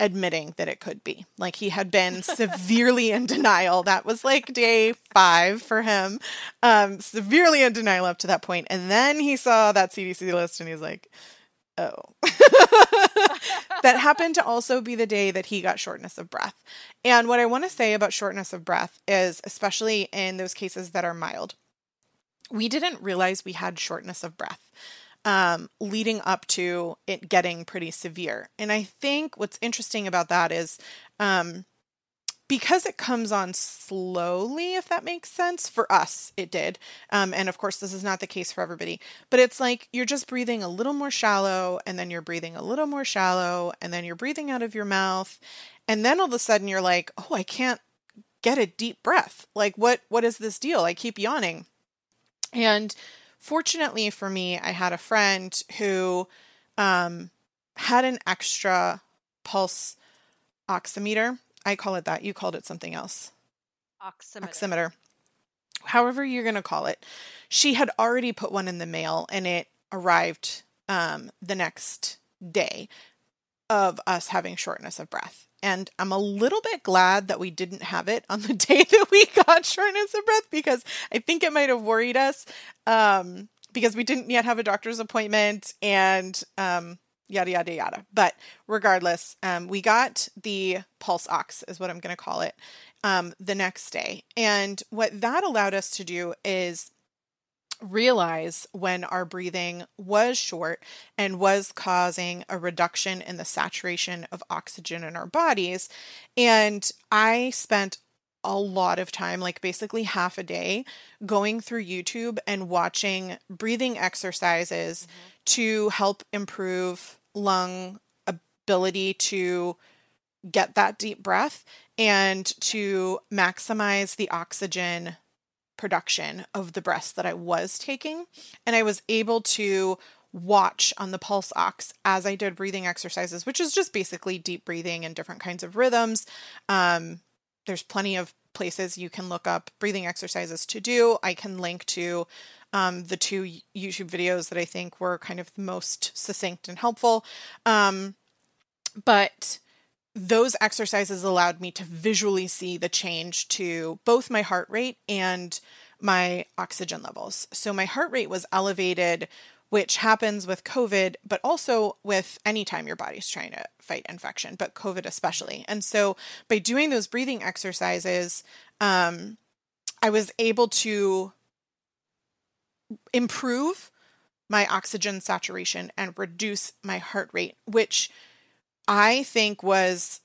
admitting that it could be. Like he had been severely in denial. That was like day five for him. Um, severely in denial up to that point. And then he saw that CDC list and he's like, oh. that happened to also be the day that he got shortness of breath. And what I want to say about shortness of breath is, especially in those cases that are mild, we didn't realize we had shortness of breath um, leading up to it getting pretty severe. And I think what's interesting about that is um, because it comes on slowly, if that makes sense, for us, it did. Um, and of course, this is not the case for everybody, but it's like you're just breathing a little more shallow, and then you're breathing a little more shallow, and then you're breathing out of your mouth. And then all of a sudden, you're like, oh, I can't get a deep breath. Like, what, what is this deal? I keep yawning. And fortunately for me, I had a friend who um, had an extra pulse oximeter I call it that. You called it something else. Oximeter. Oximeter. However, you're going to call it. She had already put one in the mail and it arrived um, the next day of us having shortness of breath. And I'm a little bit glad that we didn't have it on the day that we got shortness of breath because I think it might have worried us um, because we didn't yet have a doctor's appointment and um, yada yada yada. But regardless, um, we got the pulse ox is what I'm going to call it um, the next day, and what that allowed us to do is realize when our breathing was short and was causing a reduction in the saturation of oxygen in our bodies. And I spent a lot of time, like basically half a day, going through YouTube and watching breathing exercises mm-hmm. to help improve lung ability to get that deep breath and to maximize the oxygen production of the breaths that I was taking. And I was able to watch on the pulse ox as I did breathing exercises, which is just basically deep breathing and different kinds of rhythms. Um, there's plenty of places you can look up breathing exercises to do. I can link to um, the two YouTube videos that I think were kind of the most succinct and helpful. Um, but those exercises allowed me to visually see the change to both my heart rate and my oxygen levels. So my heart rate was elevated, which happens with COVID, but also with any time your body's trying to fight infection, but COVID especially. And so by doing those breathing exercises, um, I was able to improve my oxygen saturation and reduce my heart rate, which I think was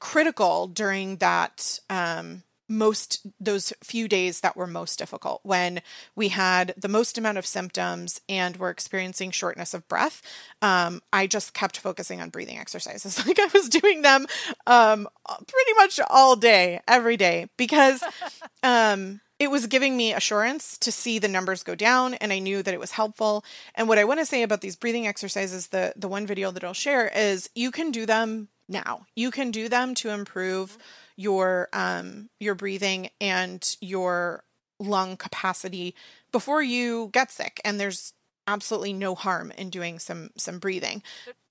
critical during that um, most those few days that were most difficult when we had the most amount of symptoms and were experiencing shortness of breath. Um, i just kept focusing on breathing exercises like i was doing them um, pretty much all day every day because um, it was giving me assurance to see the numbers go down and i knew that it was helpful. And what i want to say about these breathing exercises the the one video that i'll share is you can do them now. You can do them to improve your um your breathing and your lung capacity before you get sick and there's absolutely no harm in doing some some breathing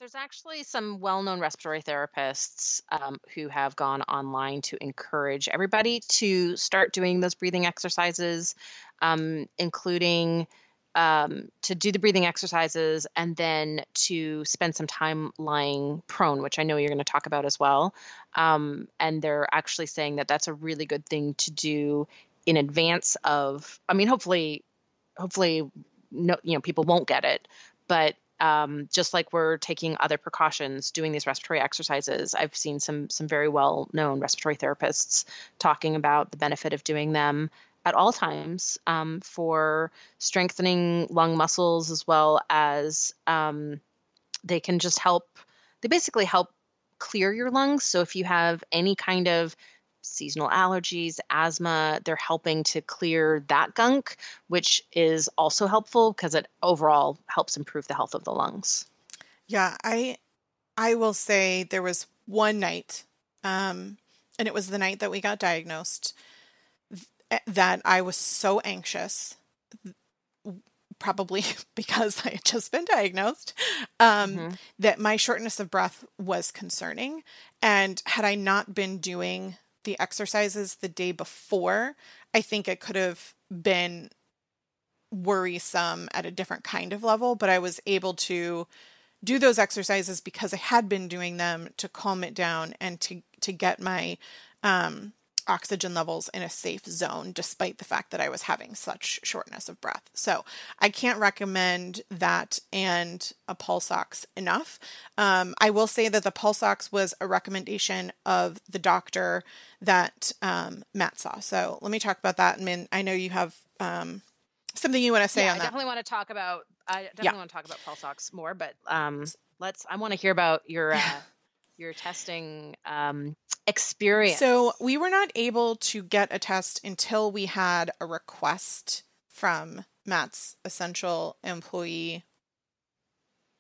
there's actually some well-known respiratory therapists um, who have gone online to encourage everybody to start doing those breathing exercises um, including um, to do the breathing exercises and then to spend some time lying prone, which I know you're going to talk about as well. Um, and they're actually saying that that's a really good thing to do in advance of. I mean, hopefully, hopefully, no, you know, people won't get it, but um, just like we're taking other precautions doing these respiratory exercises i've seen some some very well known respiratory therapists talking about the benefit of doing them at all times um, for strengthening lung muscles as well as um, they can just help they basically help clear your lungs. So if you have any kind of seasonal allergies asthma they're helping to clear that gunk which is also helpful because it overall helps improve the health of the lungs yeah i i will say there was one night um, and it was the night that we got diagnosed Eh, that I was so anxious, probably because I had just been diagnosed, um, mm-hmm. that my shortness of breath was concerning. And had I not been doing the exercises the day before, I think it could have been worrisome at a different kind of level. But I was able to do those exercises because I had been doing them to calm it down and to to get my um, oxygen levels in a safe zone despite the fact that I was having such shortness of breath. So I can't recommend that and a pulse ox enough. Um, I will say that the pulse ox was a recommendation of the doctor that um, Matt saw. So let me talk about that. I mean, I know you have um, something you want to say yeah, on that. I definitely want to talk about. I definitely yeah. want to talk about pulse ox more, but um, let's. I want to hear about your. Uh, your testing um, experience? So we were not able to get a test until we had a request from Matt's essential employee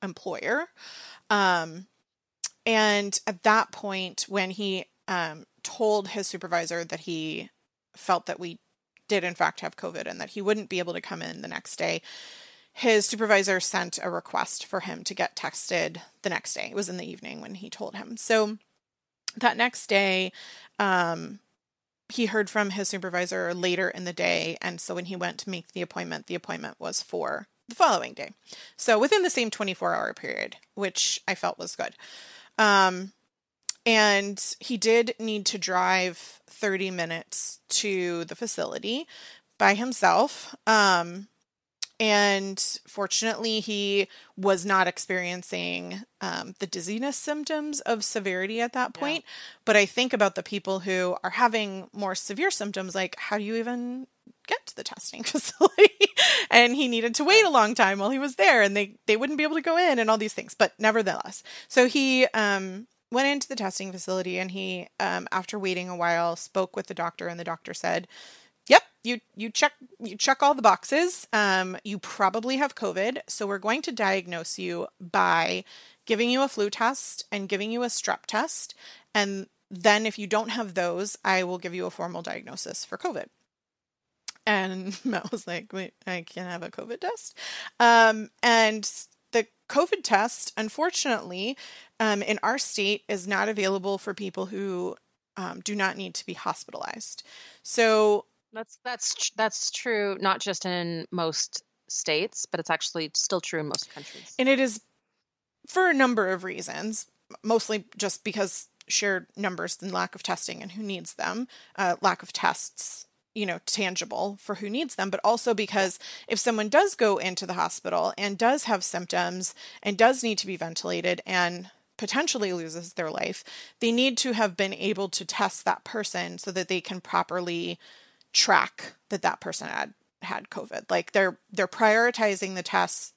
employer. Um, and at that point, when he um, told his supervisor that he felt that we did in fact have COVID and that he wouldn't be able to come in the next day, his supervisor sent a request for him to get tested the next day. It was in the evening when he told him. So that next day, um, he heard from his supervisor later in the day. And so when he went to make the appointment, the appointment was for the following day. So within the same 24 hour period, which I felt was good. Um, and he did need to drive 30 minutes to the facility by himself. Um, and fortunately, he was not experiencing um, the dizziness symptoms of severity at that point. Yeah. But I think about the people who are having more severe symptoms, like how do you even get to the testing facility? and he needed to wait a long time while he was there, and they they wouldn't be able to go in, and all these things. But nevertheless, so he um, went into the testing facility, and he, um, after waiting a while, spoke with the doctor, and the doctor said you you check you check all the boxes. Um, you probably have COVID, so we're going to diagnose you by giving you a flu test and giving you a strep test, and then if you don't have those, I will give you a formal diagnosis for COVID. And Matt was like, "Wait, I can't have a COVID test," um, and the COVID test, unfortunately, um, in our state, is not available for people who um, do not need to be hospitalized. So that's that's that's true not just in most states, but it's actually still true in most countries. And it is for a number of reasons, mostly just because shared numbers and lack of testing and who needs them, uh, lack of tests, you know, tangible for who needs them, but also because if someone does go into the hospital and does have symptoms and does need to be ventilated and potentially loses their life, they need to have been able to test that person so that they can properly track that that person had had COVID. Like they're they're prioritizing the tests.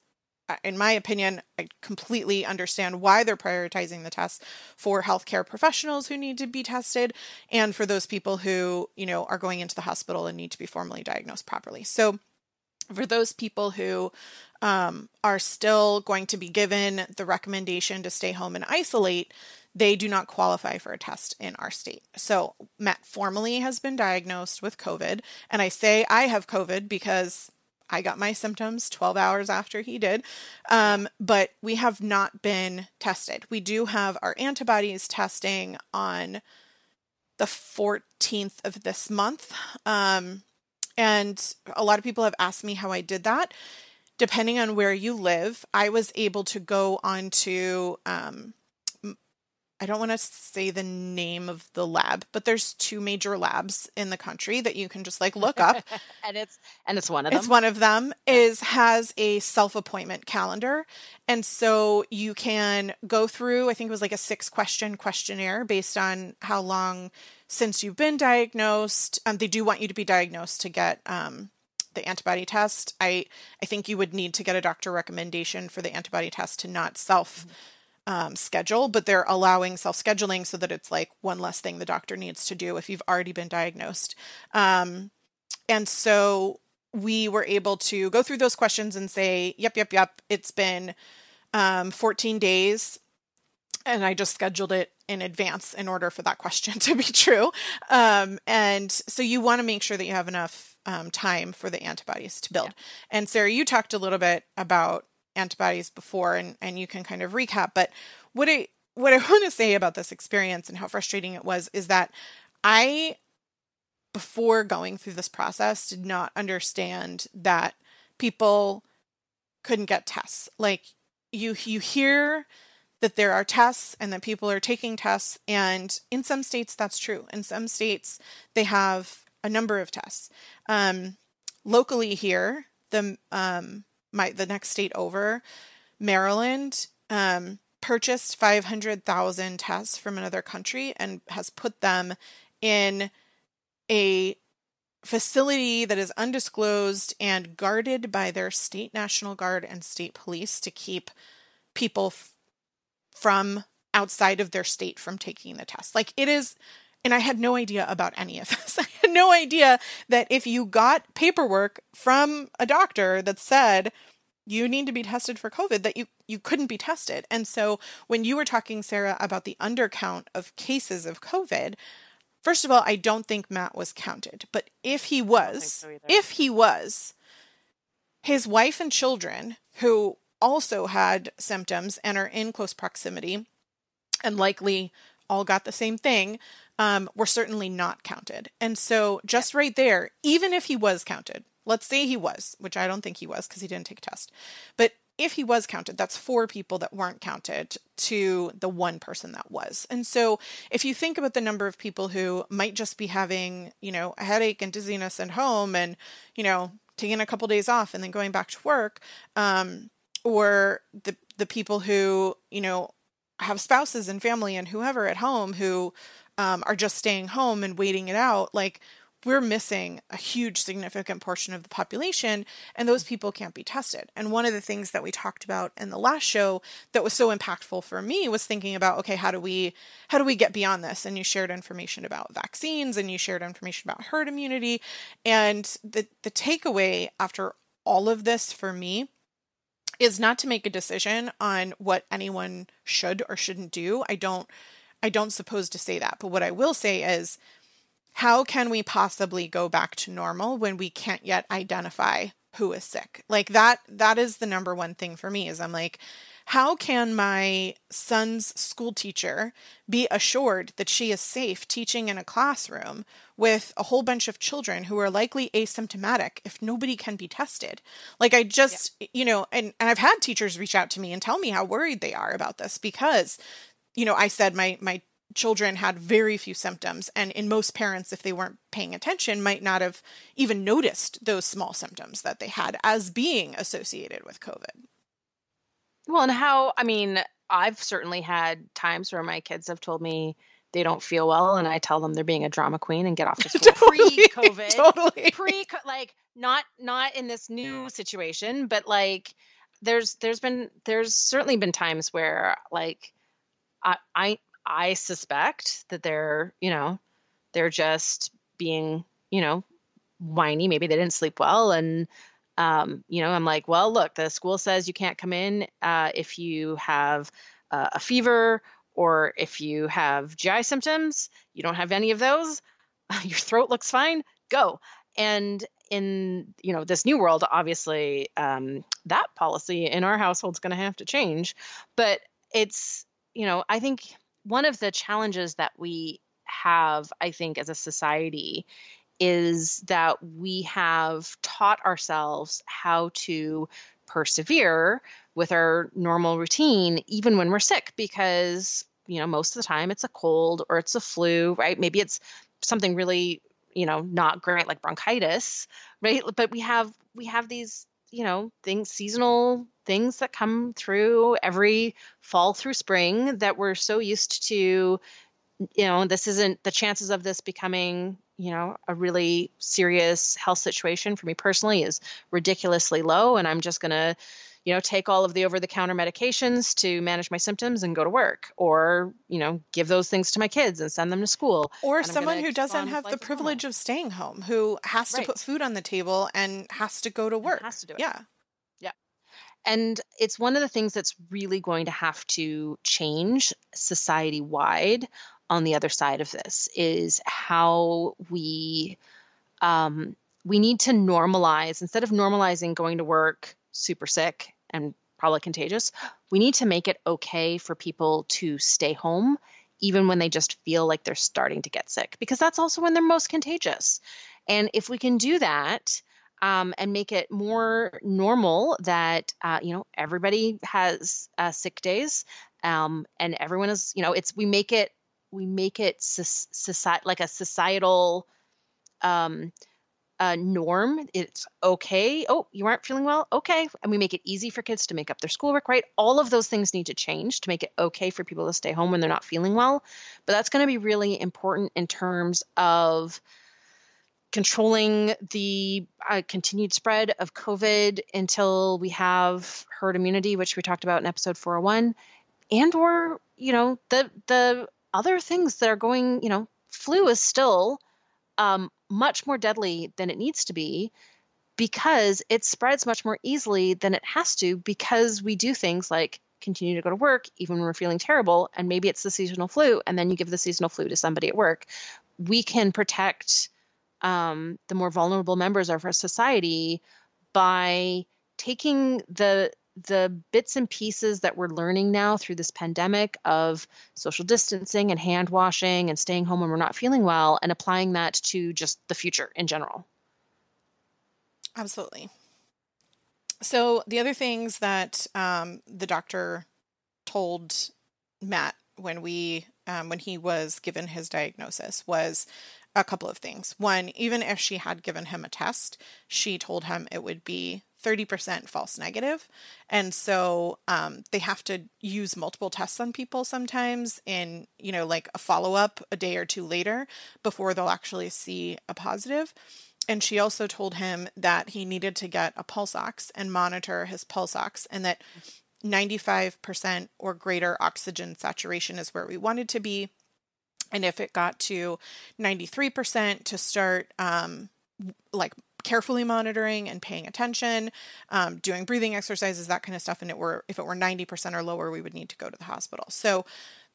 In my opinion, I completely understand why they're prioritizing the tests for healthcare professionals who need to be tested and for those people who, you know, are going into the hospital and need to be formally diagnosed properly. So for those people who um, are still going to be given the recommendation to stay home and isolate, they do not qualify for a test in our state. So Matt formally has been diagnosed with COVID. And I say I have COVID because I got my symptoms 12 hours after he did. Um, but we have not been tested. We do have our antibodies testing on the 14th of this month. Um, and a lot of people have asked me how I did that. Depending on where you live, I was able to go onto um, I don't want to say the name of the lab, but there's two major labs in the country that you can just like look up. and it's and it's one of them. It's one of them is has a self-appointment calendar. And so you can go through, I think it was like a six question questionnaire based on how long since you've been diagnosed. Um, they do want you to be diagnosed to get um, the antibody test. I I think you would need to get a doctor recommendation for the antibody test to not self mm-hmm um, schedule, but they're allowing self scheduling so that it's like one less thing the doctor needs to do if you've already been diagnosed. Um, and so we were able to go through those questions and say, yep, yep, yep, it's been um, 14 days. And I just scheduled it in advance in order for that question to be true. Um, and so you want to make sure that you have enough um, time for the antibodies to build. Yeah. And Sarah, you talked a little bit about antibodies before and, and you can kind of recap. But what I what I want to say about this experience and how frustrating it was is that I before going through this process did not understand that people couldn't get tests. Like you you hear that there are tests and that people are taking tests and in some states that's true. In some states they have a number of tests. Um, locally here, the um, my the next state over, Maryland, um, purchased 500,000 tests from another country and has put them in a facility that is undisclosed and guarded by their state national guard and state police to keep people f- from outside of their state from taking the test. Like it is and I had no idea about any of this. I had no idea that if you got paperwork from a doctor that said you need to be tested for COVID, that you, you couldn't be tested. And so when you were talking, Sarah, about the undercount of cases of COVID, first of all, I don't think Matt was counted. But if he was, so if he was, his wife and children, who also had symptoms and are in close proximity and likely all got the same thing, um, were certainly not counted. And so, just right there, even if he was counted, let's say he was, which I don't think he was because he didn't take a test, but if he was counted, that's four people that weren't counted to the one person that was. And so, if you think about the number of people who might just be having, you know, a headache and dizziness at home and, you know, taking a couple days off and then going back to work, um, or the the people who, you know, have spouses and family and whoever at home who um, are just staying home and waiting it out, like we're missing a huge significant portion of the population and those people can't be tested. And one of the things that we talked about in the last show that was so impactful for me was thinking about okay, how do we how do we get beyond this? And you shared information about vaccines and you shared information about herd immunity and the the takeaway after all of this for me is not to make a decision on what anyone should or shouldn't do. I don't I don't suppose to say that. But what I will say is how can we possibly go back to normal when we can't yet identify who is sick? Like that that is the number one thing for me is I'm like how can my son's school teacher be assured that she is safe teaching in a classroom with a whole bunch of children who are likely asymptomatic if nobody can be tested? Like, I just, yeah. you know, and, and I've had teachers reach out to me and tell me how worried they are about this because you know, I said my my children had very few symptoms and in most parents if they weren't paying attention might not have even noticed those small symptoms that they had as being associated with covid well and how i mean I've certainly had times where my kids have told me they don't feel well and I tell them they're being a drama queen and get off to school Totally, pre-COVID. totally. Pre like not not in this new situation, but like there's there's been there's certainly been times where like I I I suspect that they're, you know, they're just being, you know, whiny. Maybe they didn't sleep well and um, you know, I'm like, well, look, the school says you can't come in uh, if you have uh, a fever or if you have GI symptoms. You don't have any of those. Your throat looks fine. Go. And in you know this new world, obviously, um, that policy in our household's going to have to change. But it's you know, I think one of the challenges that we have, I think, as a society is that we have taught ourselves how to persevere with our normal routine even when we're sick because you know most of the time it's a cold or it's a flu right? Maybe it's something really you know not great like bronchitis right? But we have we have these you know things seasonal things that come through every fall through spring that we're so used to you know this isn't the chances of this becoming you know a really serious health situation for me personally is ridiculously low and i'm just going to you know take all of the over the counter medications to manage my symptoms and go to work or you know give those things to my kids and send them to school Or someone who doesn't have the life as normal. privilege of staying home, who has to put food on the table and has to go to work. has to do it. Yeah. And it's one of the things that's really going to have to change society wide on the other side of this is how we um, we need to normalize instead of normalizing going to work super sick and probably contagious, we need to make it okay for people to stay home even when they just feel like they're starting to get sick because that's also when they're most contagious. And if we can do that, um, and make it more normal that uh, you know everybody has uh, sick days um, and everyone is you know it's we make it we make it society like a societal um, uh, norm it's okay oh you aren't feeling well okay and we make it easy for kids to make up their schoolwork right all of those things need to change to make it okay for people to stay home when they're not feeling well but that's going to be really important in terms of controlling the uh, continued spread of COVID until we have herd immunity, which we talked about in episode 401, and or you know the the other things that are going. You know, flu is still um, much more deadly than it needs to be because it spreads much more easily than it has to because we do things like continue to go to work even when we're feeling terrible and maybe it's the seasonal flu and then you give the seasonal flu to somebody at work. We can protect um, the more vulnerable members of our society by taking the the bits and pieces that we're learning now through this pandemic of social distancing and hand washing and staying home when we're not feeling well and applying that to just the future in general. Absolutely. So the other things that um, the doctor told Matt when we um, when he was given his diagnosis was a couple of things. One, even if she had given him a test, she told him it would be 30% false negative. And so um, they have to use multiple tests on people sometimes in, you know, like a follow up a day or two later before they'll actually see a positive. And she also told him that he needed to get a pulse ox and monitor his pulse ox and that 95% or greater oxygen saturation is where we wanted to be. And if it got to 93%, to start um, like carefully monitoring and paying attention, um, doing breathing exercises, that kind of stuff. And it were if it were 90% or lower, we would need to go to the hospital. So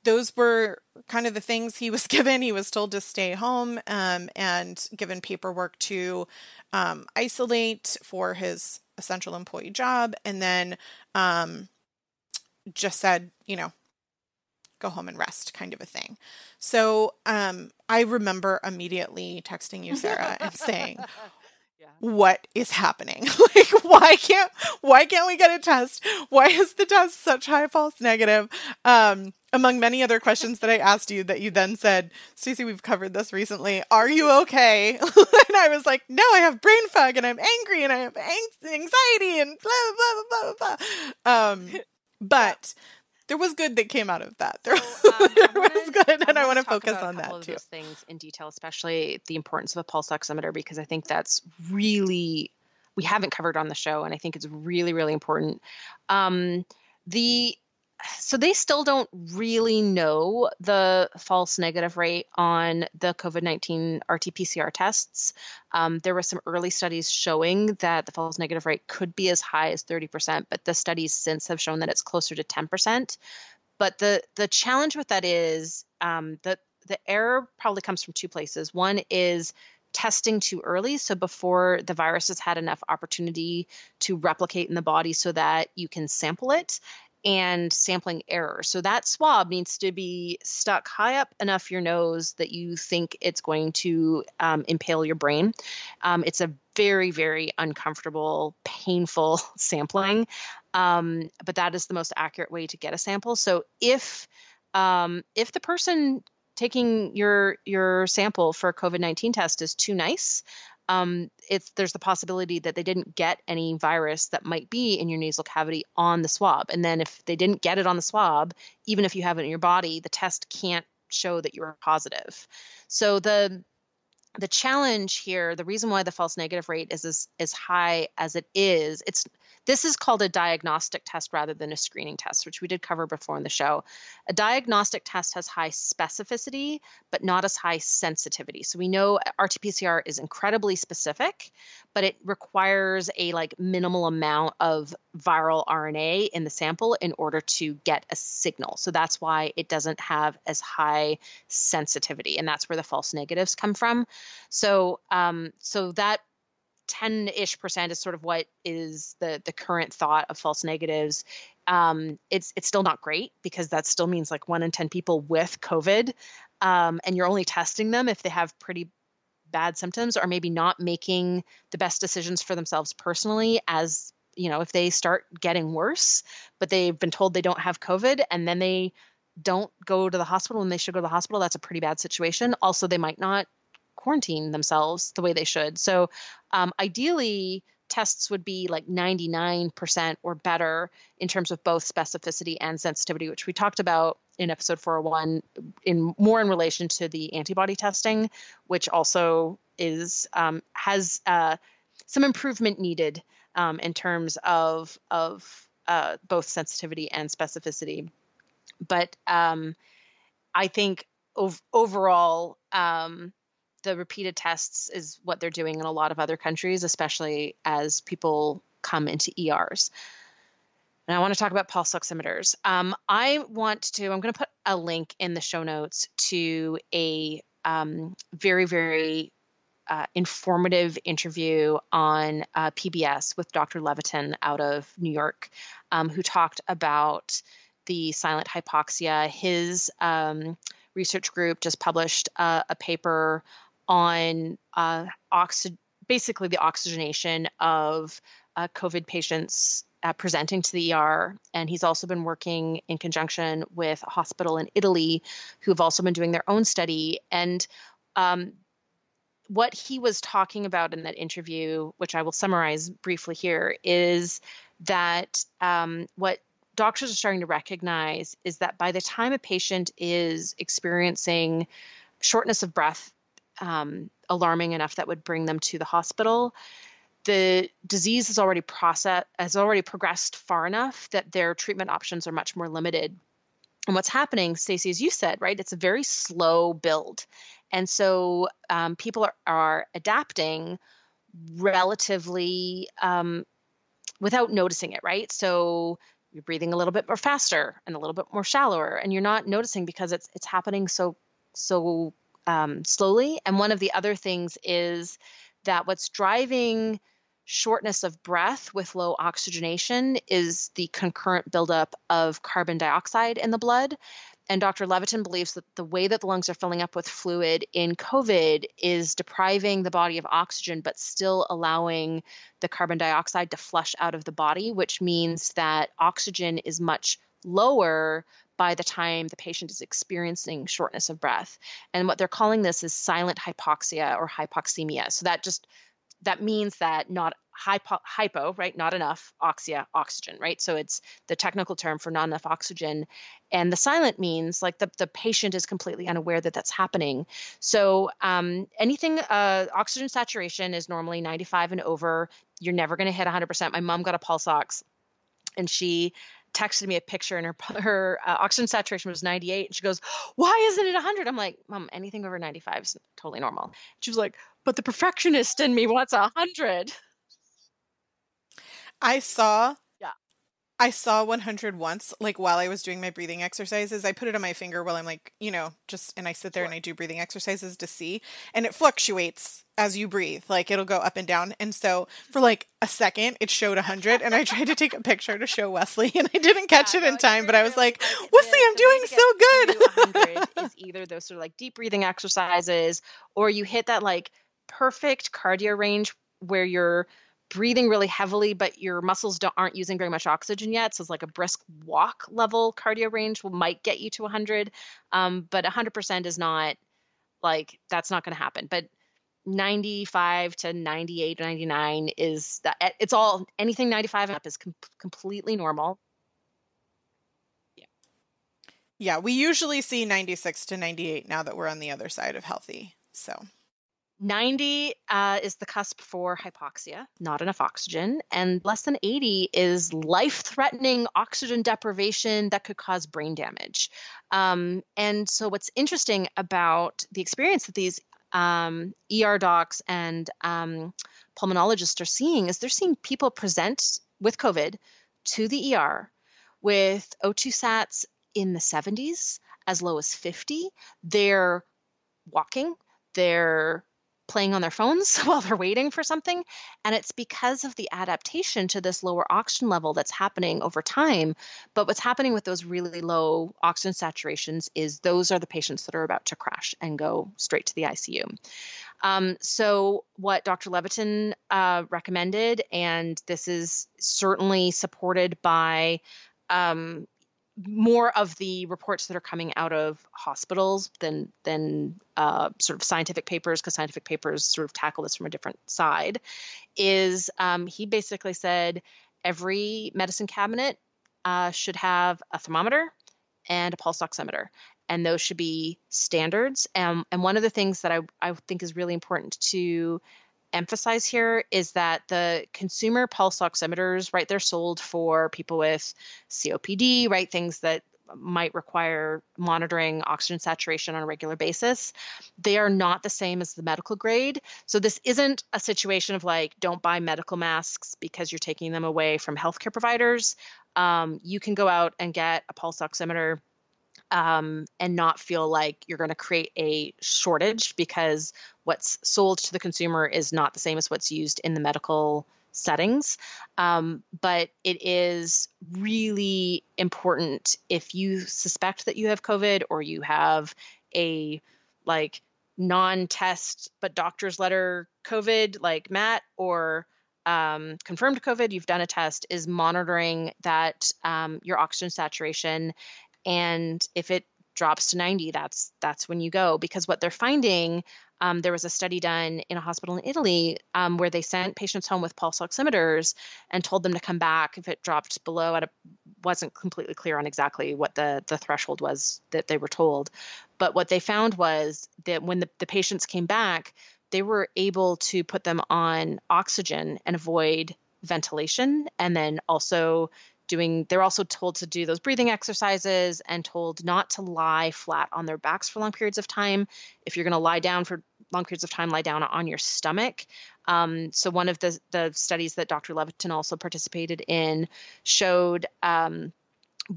those were kind of the things he was given. He was told to stay home um, and given paperwork to um, isolate for his essential employee job, and then um, just said, you know, go home and rest, kind of a thing. So um, I remember immediately texting you, Sarah, and saying, what is happening? Like why can't why can't we get a test? Why is the test such high false negative? Um among many other questions that i asked you that you then said Stacy we've covered this recently. Are you okay? And i was like no i have brain fog and i'm angry and i have anxiety and blah blah blah blah blah um but there was good that came out of that. There, um, was good, and I want to that. There, was good, and I want to focus on that too. Those things in detail, especially the importance of a pulse oximeter, because I think that's really we haven't covered on the show, and I think it's really, really important. Um, the so they still don't really know the false negative rate on the COVID 19 RT PCR tests. Um, there were some early studies showing that the false negative rate could be as high as 30%, but the studies since have shown that it's closer to 10%. But the, the challenge with that is um, that the error probably comes from two places. One is testing too early, so before the virus has had enough opportunity to replicate in the body so that you can sample it and sampling error. So that swab needs to be stuck high up enough your nose that you think it's going to um, impale your brain. Um, it's a very, very uncomfortable, painful sampling, um, but that is the most accurate way to get a sample. So if um, if the person taking your your sample for a COVID nineteen test is too nice, um, it's there's the possibility that they didn't get any virus that might be in your nasal cavity on the swab. And then if they didn't get it on the swab, even if you have it in your body, the test can't show that you are positive. So the the challenge here, the reason why the false negative rate is as, as high as it is, it's this is called a diagnostic test rather than a screening test, which we did cover before in the show. A diagnostic test has high specificity, but not as high sensitivity. So we know RT-PCR is incredibly specific, but it requires a like minimal amount of viral RNA in the sample in order to get a signal. So that's why it doesn't have as high sensitivity, and that's where the false negatives come from. So, um, so that 10-ish percent is sort of what is the the current thought of false negatives. Um, it's it's still not great because that still means like one in 10 people with covid um, and you're only testing them if they have pretty bad symptoms or maybe not making the best decisions for themselves personally as you know if they start getting worse but they've been told they don't have covid and then they don't go to the hospital when they should go to the hospital that's a pretty bad situation. Also they might not quarantine themselves the way they should. So, um, ideally, tests would be like 99% or better in terms of both specificity and sensitivity, which we talked about in episode 401 in more in relation to the antibody testing, which also is um, has uh, some improvement needed um, in terms of of uh, both sensitivity and specificity. But um, I think ov- overall, um, the repeated tests is what they're doing in a lot of other countries, especially as people come into ERs. And I want to talk about pulse oximeters. Um, I want to, I'm going to put a link in the show notes to a um, very, very uh, informative interview on uh, PBS with Dr. Levitan out of New York, um, who talked about the silent hypoxia. His um, research group just published uh, a paper on uh, oxy- basically the oxygenation of uh, COVID patients uh, presenting to the ER. And he's also been working in conjunction with a hospital in Italy who have also been doing their own study. And um, what he was talking about in that interview, which I will summarize briefly here, is that um, what doctors are starting to recognize is that by the time a patient is experiencing shortness of breath um, alarming enough that would bring them to the hospital. The disease has already process has already progressed far enough that their treatment options are much more limited. And what's happening, Stacy, as you said, right? It's a very slow build, and so um, people are, are adapting relatively um, without noticing it, right? So you're breathing a little bit more faster and a little bit more shallower, and you're not noticing because it's it's happening so so um, slowly. And one of the other things is that what's driving shortness of breath with low oxygenation is the concurrent buildup of carbon dioxide in the blood. And Dr. Levitan believes that the way that the lungs are filling up with fluid in COVID is depriving the body of oxygen, but still allowing the carbon dioxide to flush out of the body, which means that oxygen is much lower by the time the patient is experiencing shortness of breath. And what they're calling this is silent hypoxia or hypoxemia. So that just that means that not hypo, hypo, right? Not enough oxia, oxygen, right? So it's the technical term for not enough oxygen. And the silent means like the, the patient is completely unaware that that's happening. So um, anything, uh, oxygen saturation is normally 95 and over. You're never going to hit 100%. My mom got a pulse ox and she texted me a picture and her her uh, oxygen saturation was 98 and she goes why isn't it 100 i'm like mom anything over 95 is totally normal she was like but the perfectionist in me wants 100 I saw. I saw 100 once, like while I was doing my breathing exercises. I put it on my finger while I'm like, you know, just, and I sit there and I do breathing exercises to see, and it fluctuates as you breathe. Like it'll go up and down. And so for like a second, it showed 100, and I tried to take a picture to show Wesley, and I didn't catch Yeah, it in no, time, but I was like, like, Wesley, I'm doing so good. to 100 is either those sort of like deep breathing exercises or you hit that like perfect cardio range where you're breathing really heavily but your muscles don't, aren't using very much oxygen yet so it's like a brisk walk level cardio range will might get you to 100 um, but 100% is not like that's not going to happen but 95 to 98 99 is that it's all anything 95 and up is com- completely normal Yeah, we usually see 96 to 98 now that we're on the other side of healthy. So 90 uh, is the cusp for hypoxia, not enough oxygen, and less than 80 is life threatening oxygen deprivation that could cause brain damage. Um, and so, what's interesting about the experience that these um, ER docs and um, pulmonologists are seeing is they're seeing people present with COVID to the ER with O2 sats in the 70s, as low as 50. They're walking, they're playing on their phones while they're waiting for something. And it's because of the adaptation to this lower oxygen level that's happening over time. But what's happening with those really low oxygen saturations is those are the patients that are about to crash and go straight to the ICU. Um, so, what Dr. Levitan uh, recommended, and this is certainly supported by um, more of the reports that are coming out of hospitals than than uh, sort of scientific papers, because scientific papers sort of tackle this from a different side, is um, he basically said every medicine cabinet uh, should have a thermometer and a pulse oximeter, and those should be standards. Um, and one of the things that I, I think is really important to emphasize here is that the consumer pulse oximeters, right, they're sold for people with COPD, right, things that might require monitoring oxygen saturation on a regular basis. They are not the same as the medical grade. So this isn't a situation of like, don't buy medical masks because you're taking them away from healthcare providers. Um, you can go out and get a pulse oximeter um, and not feel like you're going to create a shortage because what's sold to the consumer is not the same as what's used in the medical settings. Um, but it is really important if you suspect that you have COVID or you have a like non test but doctor's letter COVID, like Matt, or um, confirmed COVID, you've done a test, is monitoring that um, your oxygen saturation and if it drops to 90 that's that's when you go. Because what they're finding um, there was a study done in a hospital in italy um, where they sent patients home with pulse oximeters and told them to come back if it dropped below at a wasn't completely clear on exactly what the the threshold was that they were told. But what they found was that when the, the patients came back they were able to put them on oxygen and avoid ventilation and then also doing they're also told to do those breathing exercises and told not to lie flat on their backs for long periods of time. If you're going to lie down for long periods of time lie down on your stomach. Um, so one of the the studies that dr Levitan also participated in showed um,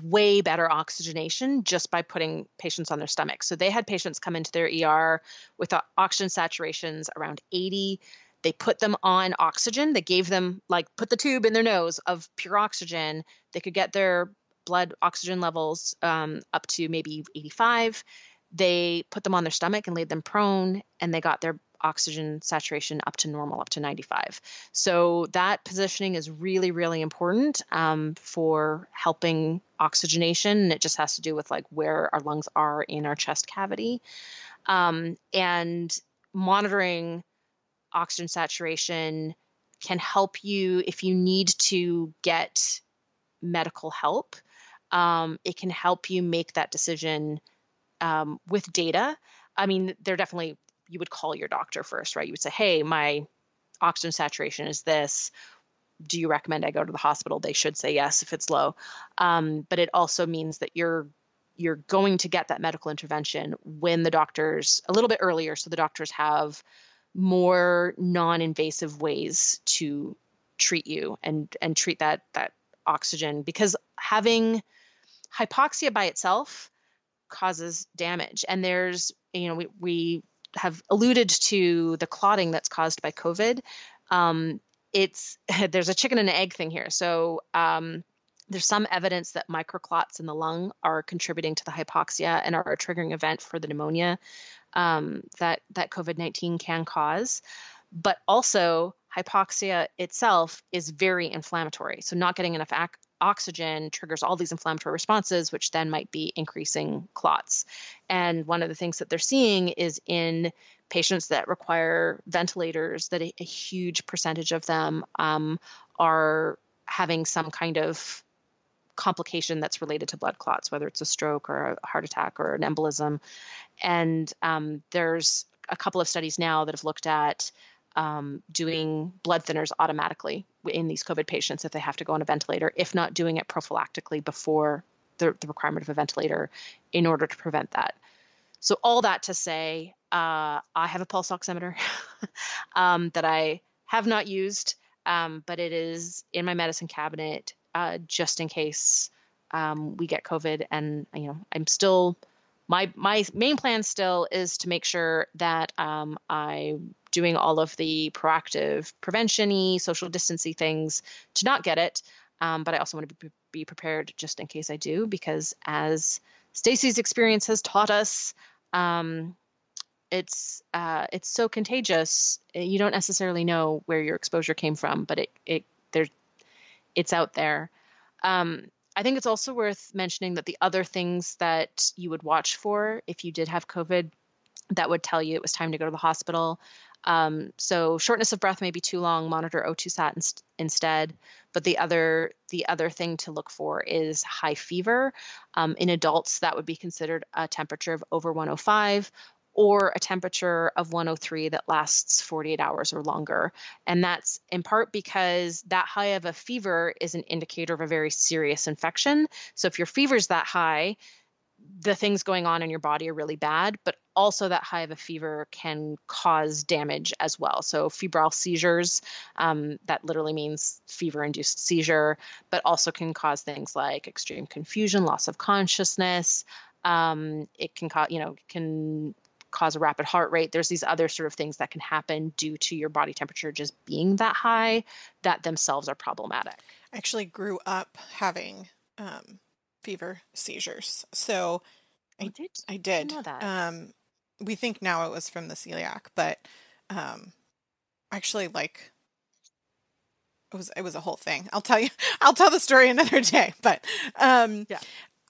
way better oxygenation just by putting patients on their stomach. So they had patients come into their er with oxygen saturations around 80 they put them on oxygen. They gave them, like, put the tube in their nose of pure oxygen. They could get their blood oxygen levels um, up to maybe 85. They put them on their stomach and laid them prone, and they got their oxygen saturation up to normal, up to 95. So that positioning is really, really important um, for helping oxygenation. And it just has to do with like where our lungs are in our chest cavity. Um, and monitoring oxygen saturation can help you if you need to get medical help. Um, it can help you make that decision um, with data. I mean, they're definitely, you would call your doctor first, right? You would say, hey, my oxygen saturation is this. Do you recommend I go to the hospital? They should say yes if it's low. Um, but it also means that you're you're going to get that medical intervention when the doctors a little bit earlier so the doctors have more non-invasive ways to treat you and and treat that that oxygen because having hypoxia by itself causes damage. And there's you know we, we have alluded to the clotting that's caused by covid. Um, it's there's a chicken and egg thing here. So um, there's some evidence that microclots in the lung are contributing to the hypoxia and are a triggering event for the pneumonia um, that that COVID-19 can cause. But also, hypoxia itself is very inflammatory. So not getting enough ac- oxygen triggers all these inflammatory responses, which then might be increasing clots. And one of the things that they're seeing is in patients that require ventilators, that a, a huge percentage of them um, are having some kind of complication that's related to blood clots, whether it's a stroke or a heart attack or an embolism. And um, there's a couple of studies now that have looked at um, doing blood thinners automatically in these COVID patients if they have to go on a ventilator, if not doing it prophylactically before the, the requirement of a ventilator in order to prevent that. So, all that to say, uh, I have a pulse oximeter um, that I have not used, um, but it is in my medicine cabinet uh, just in case um, we get COVID. And you know, I'm still my my main plan still is to make sure that um, I'm doing all of the proactive prevention-y, social distancing things to not get it. Um, but I also want to be, be prepared just in case I do, because as Stacy's experience has taught us, um, it's uh, it's so contagious. You don't necessarily know where your exposure came from, but it it it's out there. Um, I think it's also worth mentioning that the other things that you would watch for if you did have COVID that would tell you it was time to go to the hospital. Um, so shortness of breath may be too long. Monitor O2 sat inst- instead. But the other the other thing to look for is high fever. Um, in adults, that would be considered a temperature of over 105 or a temperature of 103 that lasts 48 hours or longer. And that's in part because that high of a fever is an indicator of a very serious infection. So if your fever's that high, the things going on in your body are really bad, but also that high of a fever can cause damage as well. So, febrile seizures, um, that literally means fever induced seizure, but also can cause things like extreme confusion, loss of consciousness. Um, it can cause, you know, can cause a rapid heart rate. There's these other sort of things that can happen due to your body temperature just being that high that themselves are problematic. I actually grew up having um, fever seizures. So I, oh, did. I did. I um, we think now it was from the celiac, but um, actually, like it was it was a whole thing. I'll tell you. I'll tell the story another day. But um, yeah,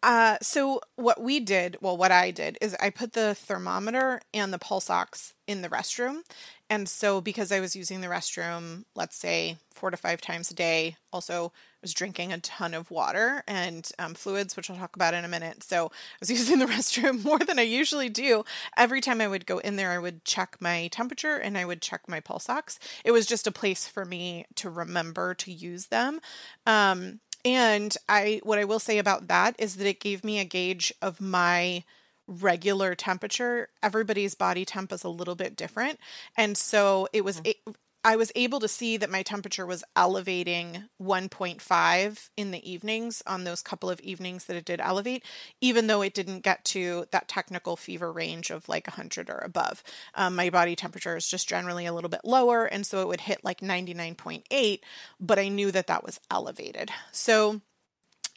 uh, so what we did, well, what I did is I put the thermometer and the pulse ox in the restroom. And so because I was using the restroom, let's say four to five times a day, also I was drinking a ton of water and um, fluids, which I'll talk about in a minute. So I was using the restroom more than I usually do. Every time I would go in there, I would check my temperature and I would check my pulse ox. It was just a place for me to remember to use them. Um, and I what I will say about that is that it gave me a gauge of my regular temperature. Everybody's body temp is a little bit different. And so it was mm-hmm. I was able to see that my temperature was elevating 1.5 in the evenings on those couple of evenings that it did elevate, even though it didn't get to that technical fever range of like 100 or above. Um, my body temperature is just generally a little bit lower, and so it would hit like 99.8, but I knew that that was elevated. So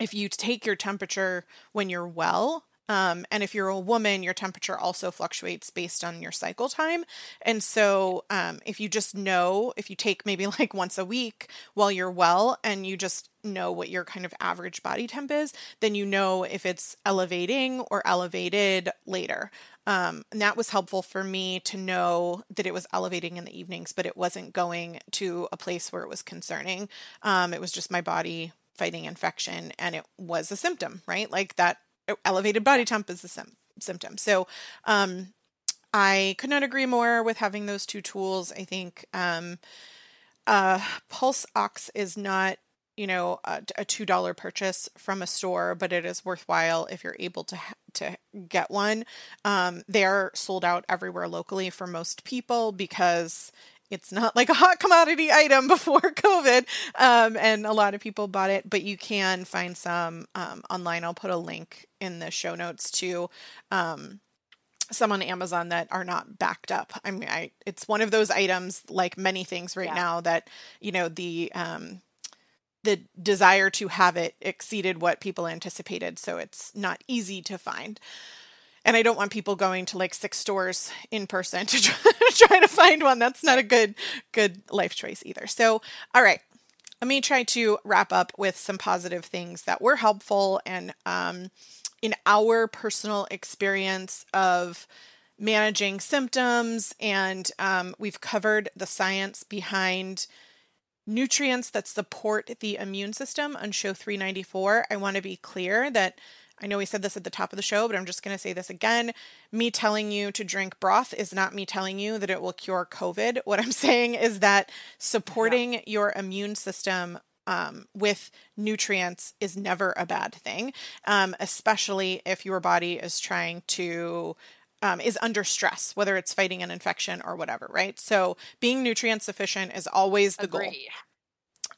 if you take your temperature when you're well, um, and if you're a woman, your temperature also fluctuates based on your cycle time. And so, um, if you just know, if you take maybe like once a week while you're well and you just know what your kind of average body temp is, then you know if it's elevating or elevated later. Um, and that was helpful for me to know that it was elevating in the evenings, but it wasn't going to a place where it was concerning. Um, it was just my body fighting infection and it was a symptom, right? Like that elevated body temp is the sim- symptom. So, um, I could not agree more with having those two tools. I think um, uh, Pulse Ox is not, you know, a, a two dollar purchase from a store, but it is worthwhile if you're able to ha- to get one. Um, they are sold out everywhere locally for most people because it's not like a hot commodity item before COVID, um, and a lot of people bought it. But you can find some um, online. I'll put a link in the show notes to um, some on Amazon that are not backed up. I mean, I it's one of those items like many things right yeah. now that you know the um the desire to have it exceeded what people anticipated, so it's not easy to find. And I don't want people going to like six stores in person to try, to find one. That's not a good good life choice either. So, all right, let me try to wrap up with some positive things that were helpful and um, in our personal experience of managing symptoms, and um, we've covered the science behind nutrients that support the immune system on show 394. I want to be clear that I know we said this at the top of the show, but I'm just going to say this again. Me telling you to drink broth is not me telling you that it will cure COVID. What I'm saying is that supporting yeah. your immune system um, with nutrients is never a bad thing, um, especially if your body is trying to. Um, is under stress, whether it's fighting an infection or whatever, right? So being nutrient sufficient is always the Agree.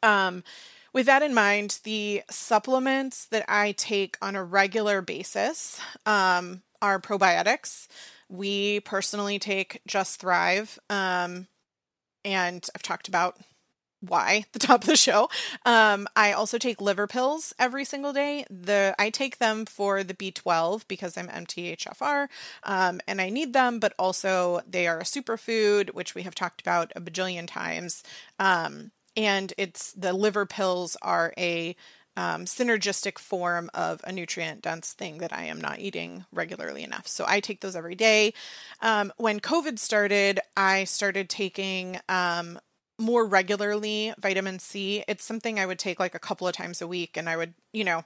goal. Um, with that in mind, the supplements that I take on a regular basis um, are probiotics. We personally take Just Thrive, um, and I've talked about why the top of the show. Um, I also take liver pills every single day. The I take them for the B12 because I'm MTHFR um, and I need them, but also they are a superfood, which we have talked about a bajillion times. Um, and it's the liver pills are a um, synergistic form of a nutrient dense thing that I am not eating regularly enough. So I take those every day. Um, when COVID started, I started taking um, more regularly vitamin C. It's something I would take like a couple of times a week, and I would, you know,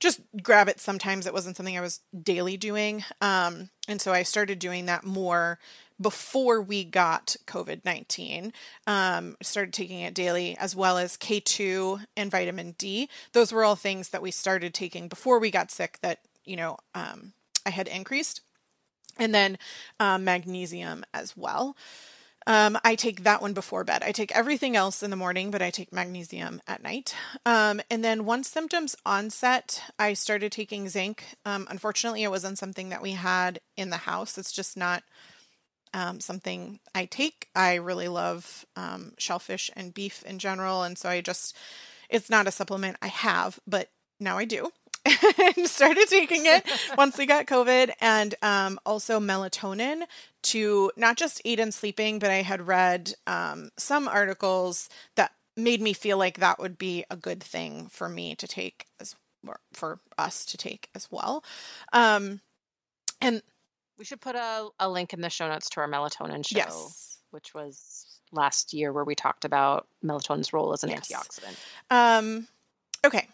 just grab it sometimes. It wasn't something I was daily doing. Um, and so I started doing that more before we got COVID 19. Um, started taking it daily, as well as K2 and vitamin D. Those were all things that we started taking before we got sick that, you know, um, I had increased. And then um, magnesium as well. Um, I take that one before bed. I take everything else in the morning, but I take magnesium at night. Um, and then once symptoms onset, I started taking zinc. Um, unfortunately, it wasn't something that we had in the house. It's just not um, something I take. I really love um, shellfish and beef in general. And so I just, it's not a supplement I have, but now I do. and started taking it once we got COVID, and um, also melatonin to not just aid in sleeping, but I had read um, some articles that made me feel like that would be a good thing for me to take as for us to take as well. Um, and we should put a, a link in the show notes to our melatonin show, yes. which was last year where we talked about melatonin's role as an yes. antioxidant. Um, okay.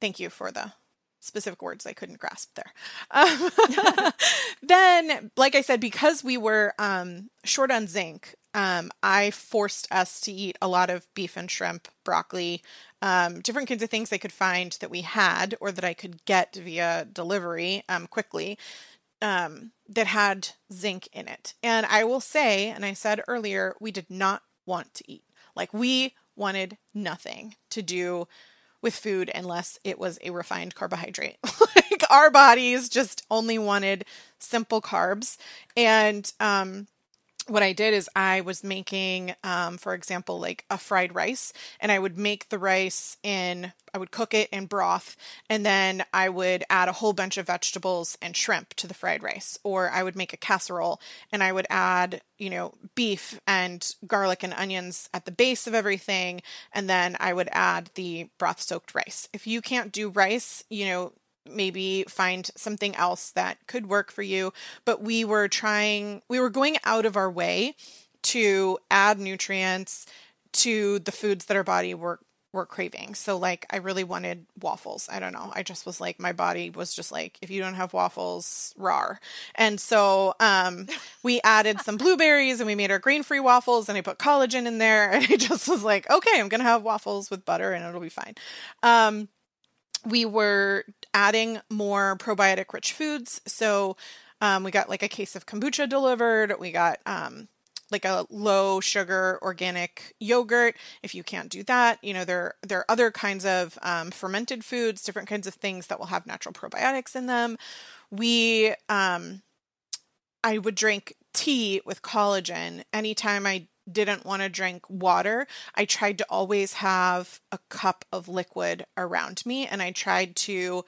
Thank you for the specific words I couldn't grasp there. Um, then, like I said, because we were um, short on zinc, um, I forced us to eat a lot of beef and shrimp, broccoli, um, different kinds of things I could find that we had or that I could get via delivery um, quickly um, that had zinc in it. And I will say, and I said earlier, we did not want to eat. Like we wanted nothing to do with food unless it was a refined carbohydrate. like our bodies just only wanted simple carbs. And um, what I did is I was making, um, for example, like a fried rice, and I would make the rice in, I would cook it in broth, and then I would add a whole bunch of vegetables and shrimp to the fried rice. Or I would make a casserole and I would add, you know, beef and garlic and onions at the base of everything, and then I would add the broth soaked rice. If you can't do rice, you know, maybe find something else that could work for you. But we were trying, we were going out of our way to add nutrients to the foods that our body were were craving. So like I really wanted waffles. I don't know. I just was like my body was just like if you don't have waffles, rar. And so um we added some blueberries and we made our grain-free waffles and I put collagen in there and I just was like, okay, I'm going to have waffles with butter and it'll be fine. Um we were adding more probiotic rich foods. So um, we got like a case of kombucha delivered. We got um, like a low sugar organic yogurt. If you can't do that, you know there there are other kinds of um, fermented foods, different kinds of things that will have natural probiotics in them. We um, I would drink tea with collagen anytime I didn't want to drink water, I tried to always have a cup of liquid around me and I tried to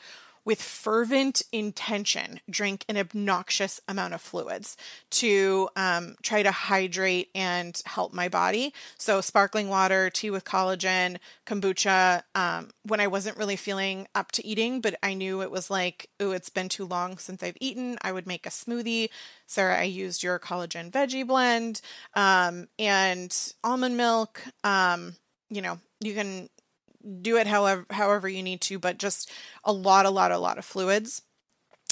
with fervent intention drink an obnoxious amount of fluids to um, try to hydrate and help my body. So, sparkling water, tea with collagen, kombucha. Um, when I wasn't really feeling up to eating, but I knew it was like, oh, it's been too long since I've eaten, I would make a smoothie. Sarah, I used your collagen veggie blend um, and almond milk. Um, you know, you can do it however however you need to, but just a lot, a lot, a lot of fluids.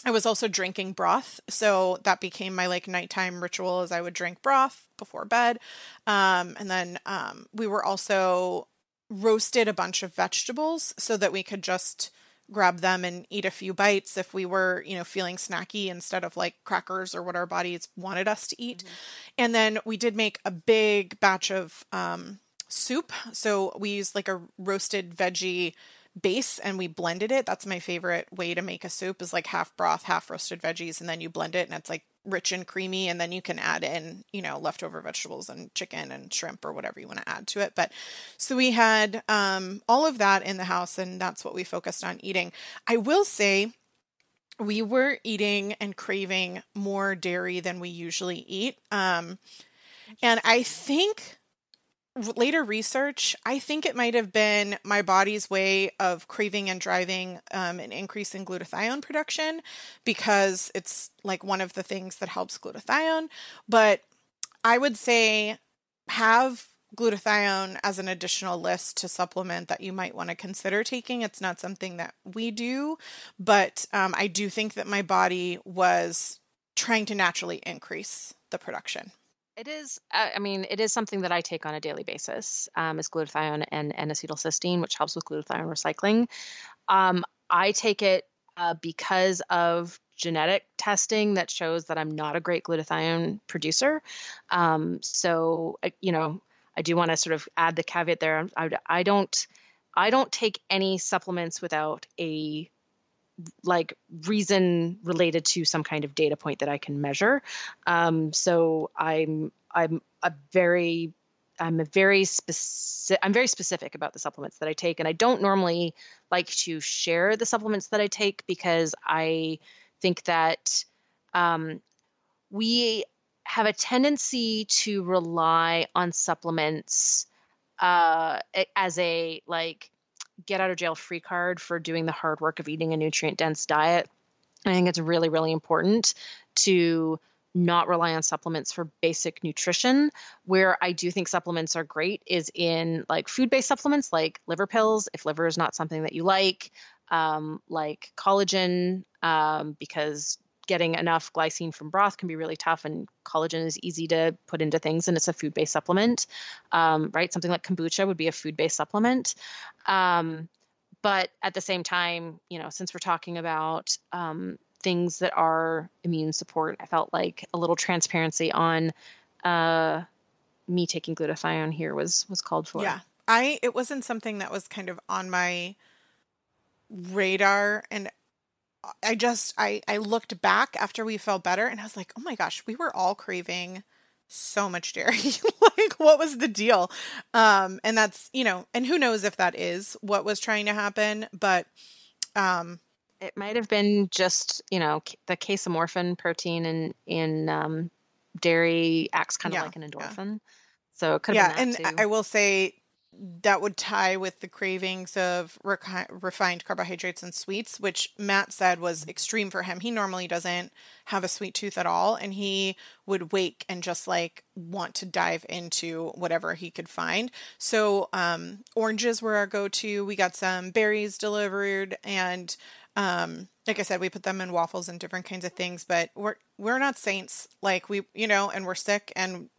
I was also drinking broth, so that became my like nighttime ritual. As I would drink broth before bed, um, and then um, we were also roasted a bunch of vegetables so that we could just grab them and eat a few bites if we were, you know, feeling snacky instead of like crackers or what our bodies wanted us to eat. Mm-hmm. And then we did make a big batch of um, soup. So we used like a roasted veggie base and we blended it. That's my favorite way to make a soup is like half broth, half roasted veggies, and then you blend it and it's like rich and creamy. And then you can add in, you know, leftover vegetables and chicken and shrimp or whatever you want to add to it. But so we had um, all of that in the house and that's what we focused on eating. I will say, we were eating and craving more dairy than we usually eat. Um, and I think later research, I think it might have been my body's way of craving and driving um, an increase in glutathione production because it's like one of the things that helps glutathione. But I would say have glutathione as an additional list to supplement that you might want to consider taking. It's not something that we do, but um, I do think that my body was trying to naturally increase the production. It is, uh, I mean, it is something that I take on a daily basis, um, is glutathione and, and acetylcysteine, which helps with glutathione recycling. Um, I take it uh, because of genetic testing that shows that I'm not a great glutathione producer. Um, so, you know, I do want to sort of add the caveat there. I, I don't, I don't take any supplements without a like reason related to some kind of data point that I can measure. Um, so I'm I'm a very I'm a very specific I'm very specific about the supplements that I take and I don't normally like to share the supplements that I take because I think that um, we have a tendency to rely on supplements uh, as a like get out of jail free card for doing the hard work of eating a nutrient dense diet. I think it's really, really important to not rely on supplements for basic nutrition. Where I do think supplements are great is in like food based supplements like liver pills, if liver is not something that you like, um, like collagen, um, because getting enough glycine from broth can be really tough, and collagen is easy to put into things, and it's a food based supplement, um, right? Something like kombucha would be a food based supplement. Um, but at the same time, you know, since we're talking about um, things that are immune support, I felt like a little transparency on uh, me taking glutathione here was was called for. Yeah, I it wasn't something that was kind of on my radar, and I just I I looked back after we felt better and I was like, "Oh my gosh, we were all craving so much dairy. like what was the deal?" Um and that's, you know, and who knows if that is what was trying to happen, but um it might have been just, you know, the casomorphin protein in in um dairy acts kind of yeah, like an endorphin. Yeah. So it could have yeah, and I will say that would tie with the cravings of refined carbohydrates and sweets, which Matt said was extreme for him. He normally doesn't have a sweet tooth at all, and he would wake and just like want to dive into whatever he could find. So, um, oranges were our go to. We got some berries delivered, and um, like I said, we put them in waffles and different kinds of things, but we're we're not saints. Like we, you know, and we're sick and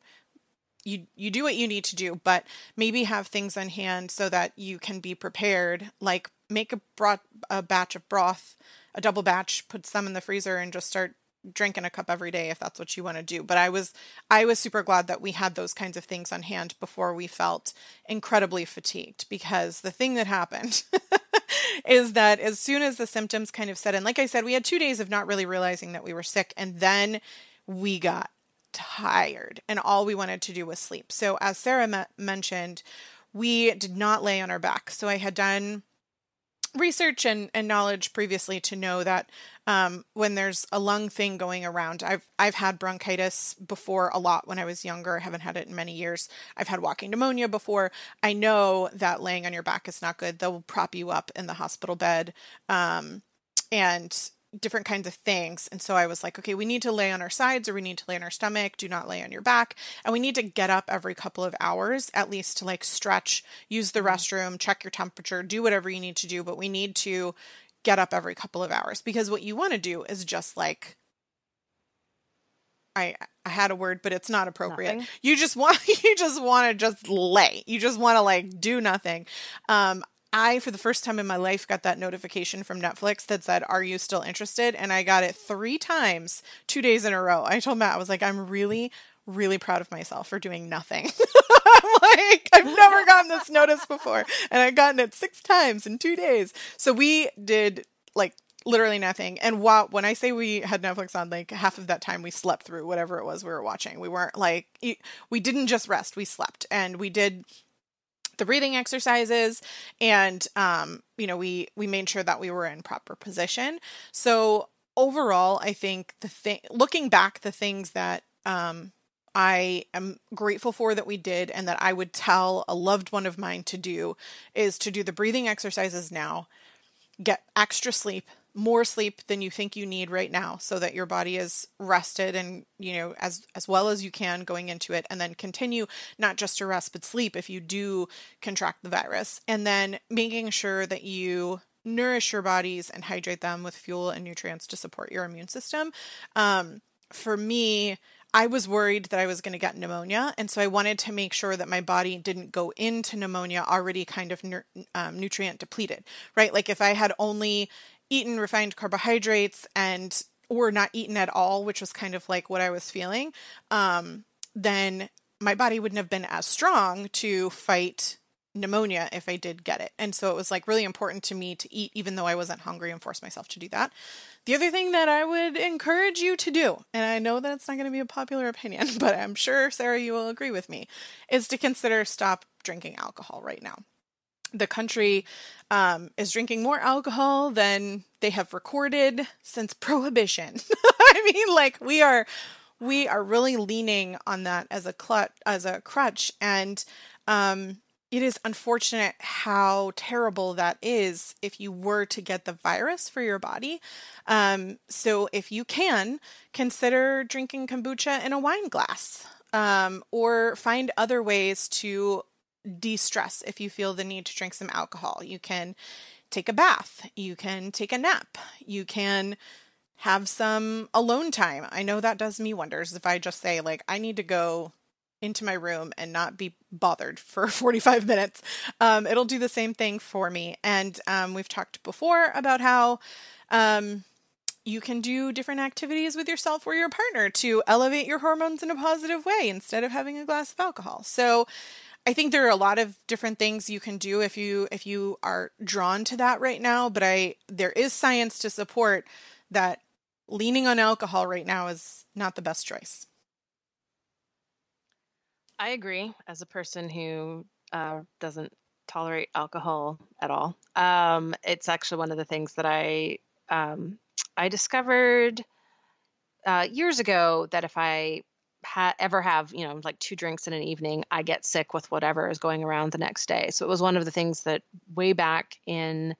you you do what you need to do, but maybe have things on hand so that you can be prepared. Like make a broth, a batch of broth, a double batch, put some in the freezer, and just start drinking a cup every day if that's what you want to do. But I was I was super glad that we had those kinds of things on hand before we felt incredibly fatigued because the thing that happened is that as soon as the symptoms kind of set in, like I said, we had 2 days of not really realizing that we were sick and then we got tired and all we wanted to do was sleep. So, as Sarah me- mentioned, we did not lay on our back. So, I had done research and, and knowledge previously to know that um, when there's a lung thing going around, I've I've had bronchitis before a lot when I was younger. I haven't had it in many years. I've had walking pneumonia before. I know that laying on your back is not good. They'll prop you up in the hospital bed. Um, and different kinds of things. And so I was like, okay, we need to lay on our sides or we need to lay on our stomach. Do not lay on your back. And we need to get up every couple of hours at least to like stretch, use the mm-hmm. restroom, check your temperature, do whatever you need to do. But we need to get up every couple of hours because what you want to do is just like, I, I had a word, but it's not appropriate. Nothing. You just want you just want to just lay. You just want to like do nothing. Um, I, for the first time in my life, got that notification from Netflix that said, Are you still interested? And I got it three times, two days in a row. I told Matt, I was like, I'm really, really proud of myself for doing nothing. I'm like, I've never gotten this notice before. And I've gotten it six times in two days. So we did like literally nothing. And while when I say we had Netflix on, like half of that time we slept through whatever it was we were watching. We weren't like we didn't just rest, we slept, and we did the breathing exercises and um, you know we we made sure that we were in proper position. So overall i think the thing looking back the things that um, I am grateful for that we did and that I would tell a loved one of mine to do is to do the breathing exercises now, get extra sleep, more sleep than you think you need right now so that your body is rested and you know as as well as you can going into it and then continue not just to rest but sleep if you do contract the virus and then making sure that you nourish your bodies and hydrate them with fuel and nutrients to support your immune system um, for me I was worried that I was going to get pneumonia. And so I wanted to make sure that my body didn't go into pneumonia already kind of um, nutrient depleted, right? Like if I had only eaten refined carbohydrates and or not eaten at all, which was kind of like what I was feeling, um, then my body wouldn't have been as strong to fight pneumonia if I did get it. And so it was like really important to me to eat even though I wasn't hungry and force myself to do that. The other thing that I would encourage you to do, and I know that it's not going to be a popular opinion, but I'm sure Sarah you will agree with me, is to consider stop drinking alcohol right now the country um, is drinking more alcohol than they have recorded since prohibition. I mean, like we are we are really leaning on that as a clut as a crutch, and um, it is unfortunate how terrible that is if you were to get the virus for your body. Um, so if you can consider drinking kombucha in a wine glass. Um, or find other ways to de stress if you feel the need to drink some alcohol. You can take a bath, you can take a nap, you can have some alone time. I know that does me wonders if I just say, like, I need to go into my room and not be bothered for 45 minutes. Um, it'll do the same thing for me. And um, we've talked before about how. Um, you can do different activities with yourself or your partner to elevate your hormones in a positive way instead of having a glass of alcohol. So, I think there are a lot of different things you can do if you if you are drawn to that right now, but I there is science to support that leaning on alcohol right now is not the best choice. I agree as a person who uh, doesn't tolerate alcohol at all. Um, it's actually one of the things that I um, I discovered uh, years ago that if I ha- ever have, you know, like two drinks in an evening, I get sick with whatever is going around the next day. So it was one of the things that way back in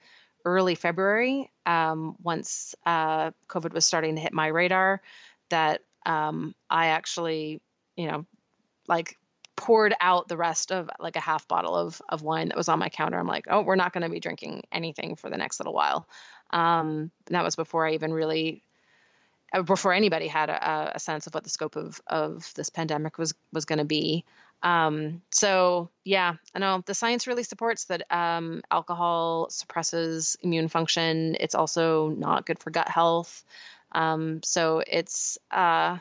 early February, um, once uh, COVID was starting to hit my radar, that um, I actually, you know, like poured out the rest of like a half bottle of of wine that was on my counter. I'm like, oh, we're not going to be drinking anything for the next little while. Um, that was before I even really before anybody had a, a, sense of what the scope of, of this pandemic was was going to be. Um, so yeah, I know the science really supports that um, alcohol suppresses immune function. It's also not good for gut health. Um, so it's uh,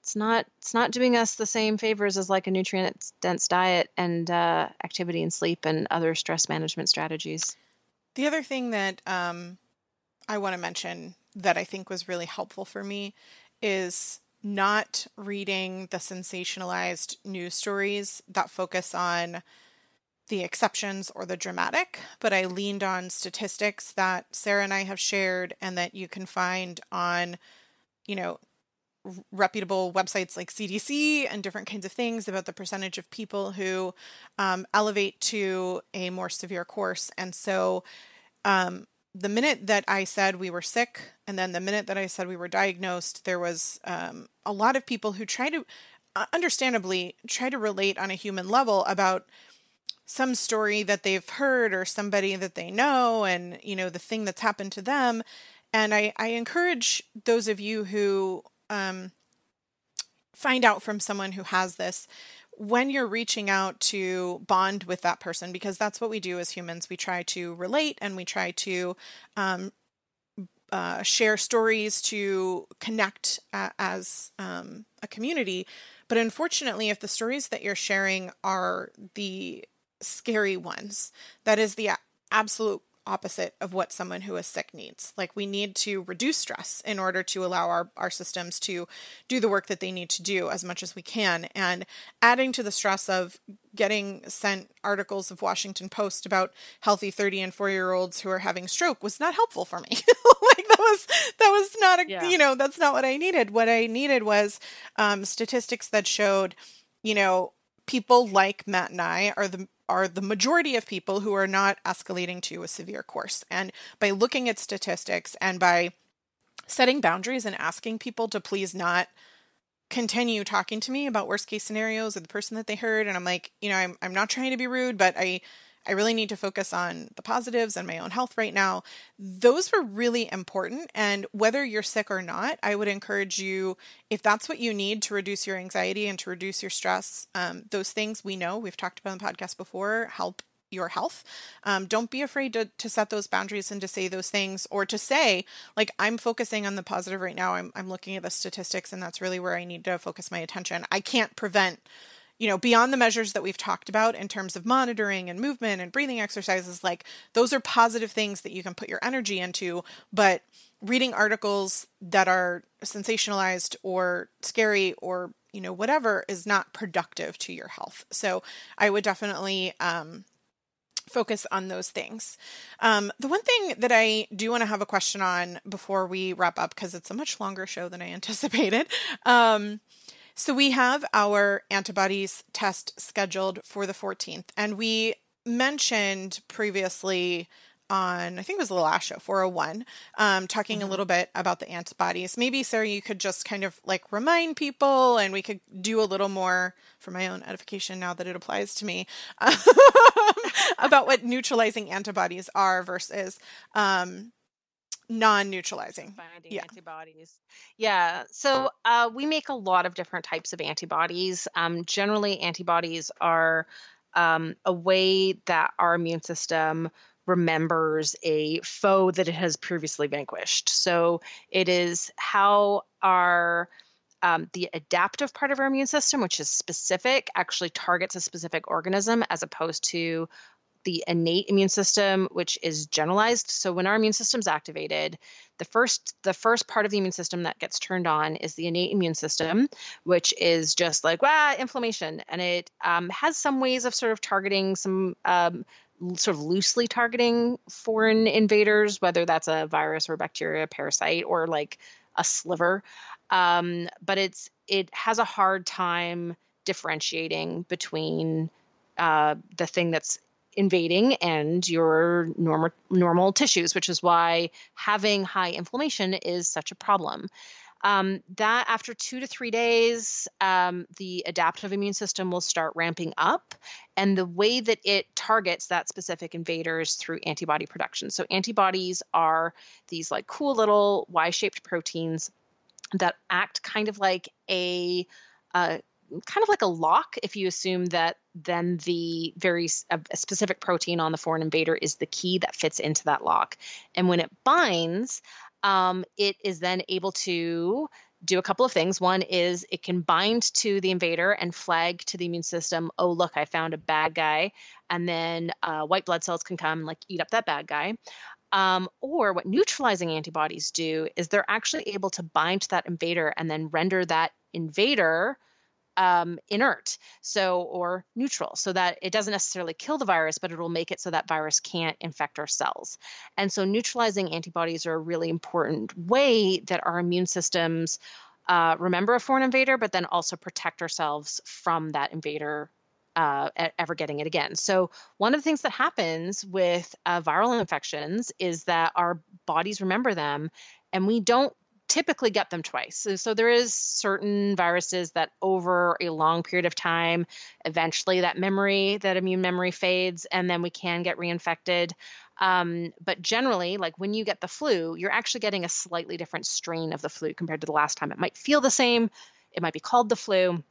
it's not it's not doing us the same favors as like a nutrient dense diet and uh, activity and sleep and other stress management strategies. The other thing that um, I want to mention that I think was really helpful for me is not reading the sensationalized news stories that focus on the exceptions or the dramatic, but I leaned on statistics that Sarah and I have shared and that you can find on, you know, reputable websites like CDC and different kinds of things about the percentage of people who um, elevate to a more severe course. And so, um, the minute that I said we were sick, and then the minute that I said we were diagnosed, there was um, a lot of people who try to, uh, understandably, try to relate on a human level about some story that they've heard or somebody that they know, and you know the thing that's happened to them. And I, I encourage those of you who um, find out from someone who has this when you're reaching out to bond with that person, because that's what we do as humans, we try to relate and we try to um, uh, share stories to connect uh, as um, a community. But unfortunately, if the stories that you're sharing are the scary ones, that is the absolute opposite of what someone who is sick needs. Like we need to reduce stress in order to allow our, our systems to do the work that they need to do as much as we can. And adding to the stress of getting sent articles of Washington Post about healthy 30 and 4 year olds who are having stroke was not helpful for me. like that was that was not a yeah. you know, that's not what I needed. What I needed was um, statistics that showed, you know, people like Matt and I are the are the majority of people who are not escalating to a severe course. And by looking at statistics and by setting boundaries and asking people to please not continue talking to me about worst case scenarios or the person that they heard and I'm like, you know, I'm I'm not trying to be rude, but I I really need to focus on the positives and my own health right now. Those were really important. And whether you're sick or not, I would encourage you, if that's what you need to reduce your anxiety and to reduce your stress, um, those things we know, we've talked about in the podcast before, help your health. Um, don't be afraid to, to set those boundaries and to say those things or to say, like, I'm focusing on the positive right now. I'm, I'm looking at the statistics and that's really where I need to focus my attention. I can't prevent you know, beyond the measures that we've talked about in terms of monitoring and movement and breathing exercises, like those are positive things that you can put your energy into. But reading articles that are sensationalized or scary or, you know, whatever is not productive to your health. So I would definitely, um, focus on those things. Um, the one thing that I do want to have a question on before we wrap up, because it's a much longer show than I anticipated, um, so we have our antibodies test scheduled for the 14th, and we mentioned previously on I think it was the last show 401 um, talking mm-hmm. a little bit about the antibodies. Maybe Sarah, you could just kind of like remind people, and we could do a little more for my own edification now that it applies to me about what neutralizing antibodies are versus um, non-neutralizing. Finding yeah. antibodies. Yeah so uh, we make a lot of different types of antibodies. Um, generally antibodies are um, a way that our immune system remembers a foe that it has previously vanquished. So it is how our um, the adaptive part of our immune system, which is specific, actually targets a specific organism as opposed to the innate immune system which is generalized. So when our immune system is activated the first the first part of the immune system that gets turned on is the innate immune system which is just like wow inflammation. And it um, has some ways of sort of targeting some um, sort of loosely targeting foreign invaders whether that's a virus or bacteria parasite or like a sliver. Um, but it's it has a hard time differentiating between uh, the thing that's invading and your normal normal tissues, which is why having high inflammation is such a problem. Um, that after two to three days, um, the adaptive immune system will start ramping up. And the way that it targets that specific invader is through antibody production. So, antibodies are these like cool little Y shaped proteins that act kind of like a uh, kind of like a lock if you assume that then the very a, a specific protein on the foreign invader is the key that fits into that lock and when it binds um, it is then able to do a couple of things. One is it can bind to the invader and flag to the immune system, oh, look, I found a bad guy. And then uh, white blood cells can come and like eat up that bad guy. Um, or what neutralizing antibodies do is they're actually able to bind to that invader and then render that invader um, inert so or neutral so that it doesn't necessarily kill the virus but it will make it so that virus can't infect our cells and so neutralizing antibodies are a really important way that our immune systems uh, remember a foreign invader but then also protect ourselves from that invader uh, ever getting it again. So, one of the things that happens with uh, viral infections is that our bodies remember them and we don't typically get them twice. So, so, there is certain viruses that over a long period of time, eventually that memory, that immune memory fades, and then we can get reinfected. Um, but generally, like when you get the flu, you're actually getting a slightly different strain of the flu compared to the last time. It might feel the same, it might be called the flu,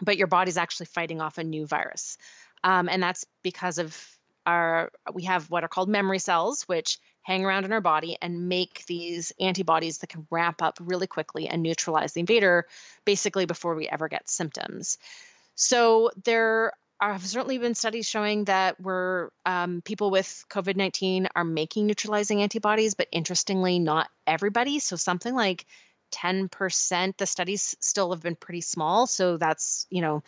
but your body's actually fighting off a new virus. Um, and that's because of our, we have what are called memory cells, which hang around in our body and make these antibodies that can ramp up really quickly and neutralize the invader basically before we ever get symptoms. So there have certainly been studies showing that we're um, people with COVID 19 are making neutralizing antibodies, but interestingly, not everybody. So something like 10%. The studies still have been pretty small. So that's, you know,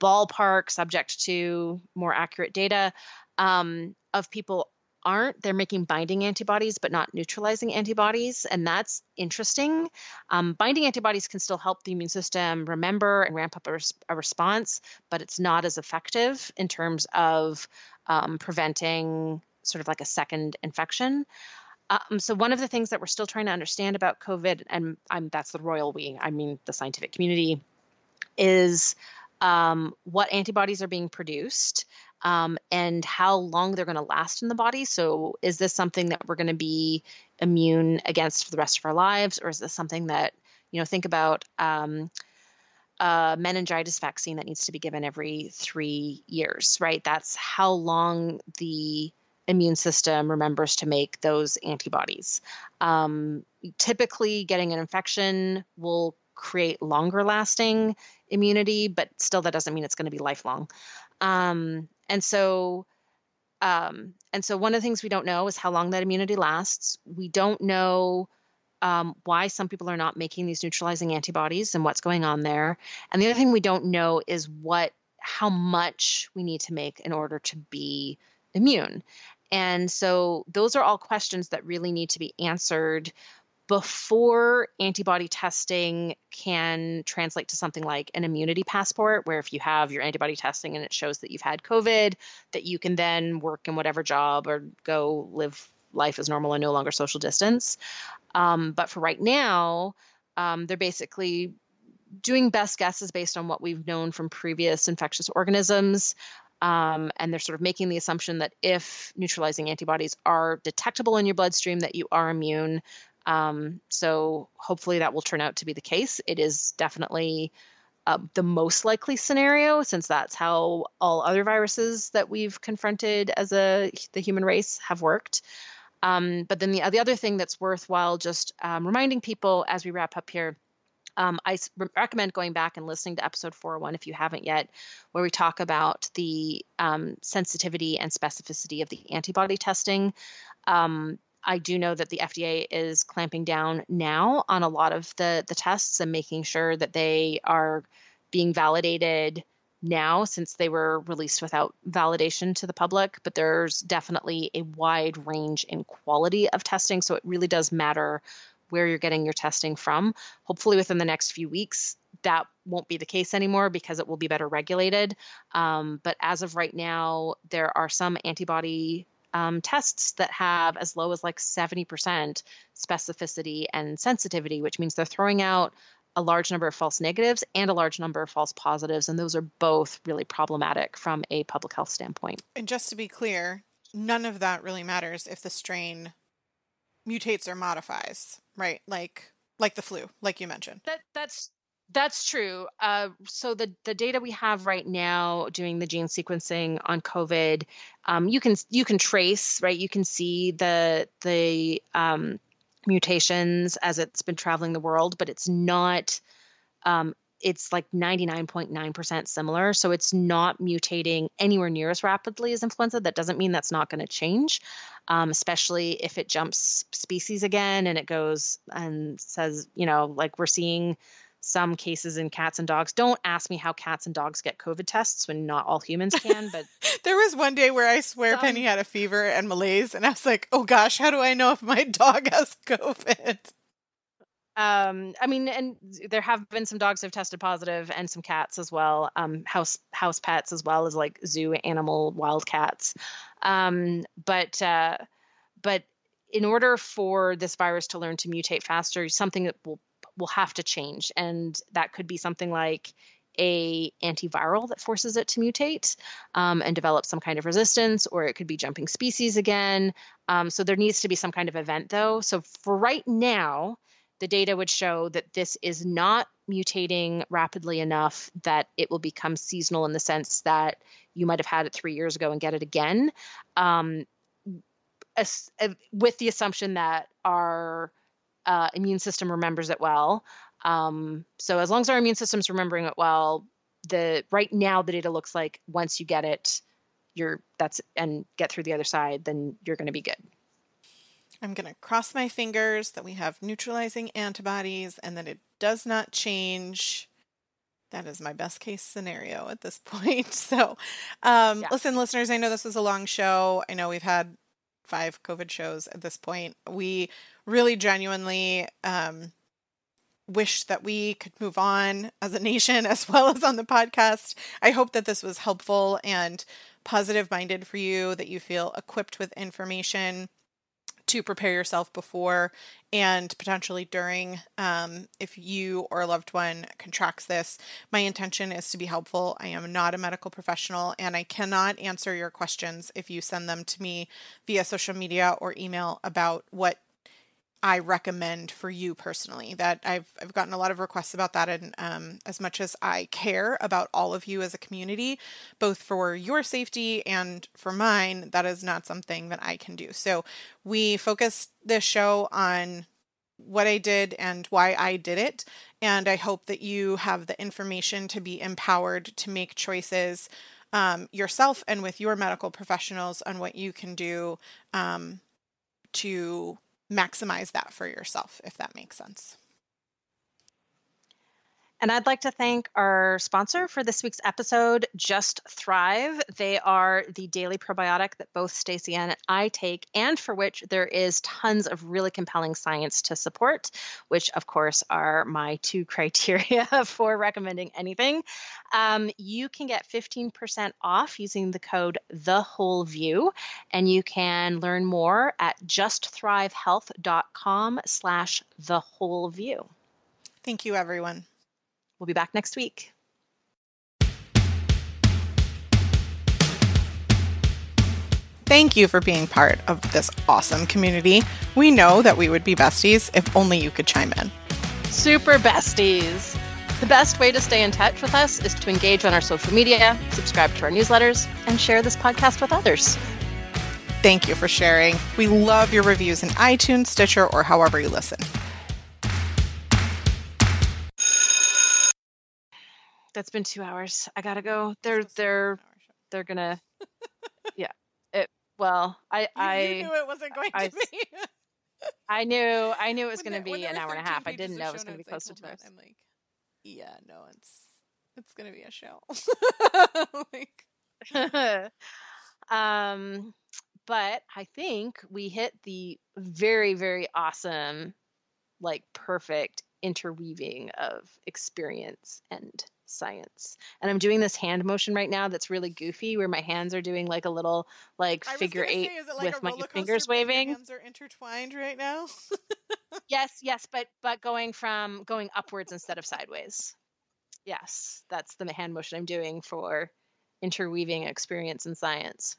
ballpark subject to more accurate data um, of people aren't. They're making binding antibodies, but not neutralizing antibodies. And that's interesting. Um, binding antibodies can still help the immune system remember and ramp up a, res- a response, but it's not as effective in terms of um, preventing sort of like a second infection. Um, so one of the things that we're still trying to understand about COVID, and I'm, that's the royal we, I mean the scientific community, is um, what antibodies are being produced um, and how long they're going to last in the body. So, is this something that we're going to be immune against for the rest of our lives, or is this something that you know? Think about um, a meningitis vaccine that needs to be given every three years, right? That's how long the immune system remembers to make those antibodies. Um, typically, getting an infection will create longer lasting immunity, but still, that doesn't mean it's going to be lifelong. Um, and so, um, and so one of the things we don't know is how long that immunity lasts. We don't know um, why some people are not making these neutralizing antibodies and what's going on there. And the other thing we don't know is what, how much we need to make in order to be immune. And so those are all questions that really need to be answered before antibody testing can translate to something like an immunity passport, where if you have your antibody testing and it shows that you've had COVID, that you can then work in whatever job or go live life as normal and no longer social distance. Um, but for right now, um, they're basically doing best guesses based on what we've known from previous infectious organisms. Um, and they're sort of making the assumption that if neutralizing antibodies are detectable in your bloodstream, that you are immune. Um, so hopefully that will turn out to be the case. It is definitely uh, the most likely scenario since that's how all other viruses that we've confronted as a the human race have worked. Um, but then the, the other thing that's worthwhile just um, reminding people as we wrap up here. Um, I recommend going back and listening to episode 401 if you haven't yet, where we talk about the um, sensitivity and specificity of the antibody testing. Um, I do know that the FDA is clamping down now on a lot of the the tests and making sure that they are being validated now since they were released without validation to the public but there's definitely a wide range in quality of testing so it really does matter where you're getting your testing from. Hopefully, within the next few weeks, that won't be the case anymore because it will be better regulated. Um, but as of right now, there are some antibody um, tests that have as low as like 70% specificity and sensitivity, which means they're throwing out a large number of false negatives and a large number of false positives. And those are both really problematic from a public health standpoint. And just to be clear, none of that really matters if the strain mutates or modifies, right? Like like the flu, like you mentioned. That that's that's true. Uh, so the the data we have right now, doing the gene sequencing on COVID, um, you can you can trace right. You can see the the um, mutations as it's been traveling the world, but it's not. Um, it's like 99.9% similar. So it's not mutating anywhere near as rapidly as influenza. That doesn't mean that's not going to change, um, especially if it jumps species again and it goes and says, you know, like we're seeing some cases in cats and dogs. Don't ask me how cats and dogs get COVID tests when not all humans can, but there was one day where I swear some... Penny had a fever and malaise and I was like, "Oh gosh, how do I know if my dog has COVID?" Um, I mean, and there have been some dogs that have tested positive, and some cats as well. Um, house house pets as well as like zoo animal wild cats. Um, but uh, but in order for this virus to learn to mutate faster, something that will will have to change, and that could be something like a antiviral that forces it to mutate um, and develop some kind of resistance, or it could be jumping species again. Um, so there needs to be some kind of event, though. So for right now, the data would show that this is not mutating rapidly enough that it will become seasonal in the sense that you might have had it three years ago and get it again. Um, as, uh, with the assumption that our uh, immune system remembers it well. Um, so as long as our immune system's remembering it well, the right now the data looks like once you get it, you're that's and get through the other side, then you're going to be good. I'm going to cross my fingers that we have neutralizing antibodies and that it does not change. That is my best case scenario at this point. So, um, yeah. listen, listeners, I know this was a long show. I know we've had five COVID shows at this point. We really genuinely um, wish that we could move on as a nation as well as on the podcast. I hope that this was helpful and positive minded for you, that you feel equipped with information to prepare yourself before and potentially during um, if you or a loved one contracts this. My intention is to be helpful. I am not a medical professional and I cannot answer your questions if you send them to me via social media or email about what I recommend for you personally. That I've I've gotten a lot of requests about that, and um, as much as I care about all of you as a community, both for your safety and for mine, that is not something that I can do. So we focused this show on what I did and why I did it, and I hope that you have the information to be empowered to make choices um, yourself and with your medical professionals on what you can do um, to maximize that for yourself, if that makes sense. And I'd like to thank our sponsor for this week's episode, Just Thrive. They are the daily probiotic that both Stacy and I take, and for which there is tons of really compelling science to support, which, of course, are my two criteria for recommending anything. Um, you can get 15% off using the code The Whole View, and you can learn more at justthrivehealth.com slash the whole view. Thank you, everyone. We'll be back next week. Thank you for being part of this awesome community. We know that we would be besties if only you could chime in. Super besties. The best way to stay in touch with us is to engage on our social media, subscribe to our newsletters, and share this podcast with others. Thank you for sharing. We love your reviews in iTunes, Stitcher, or however you listen. That's been two hours. I gotta go. They're they're they're gonna yeah. It well, I I you knew it wasn't going I, to be. I knew I knew it was gonna be an hour and a half. I didn't know it was gonna be close to two hours. I'm like, yeah, no, it's it's gonna be a show. like um but I think we hit the very, very awesome like perfect interweaving of experience and science. And I'm doing this hand motion right now that's really goofy where my hands are doing like a little like figure eight say, like with my fingers waving. Hands are intertwined right now. yes, yes, but but going from going upwards instead of sideways. Yes, that's the hand motion I'm doing for interweaving experience and science.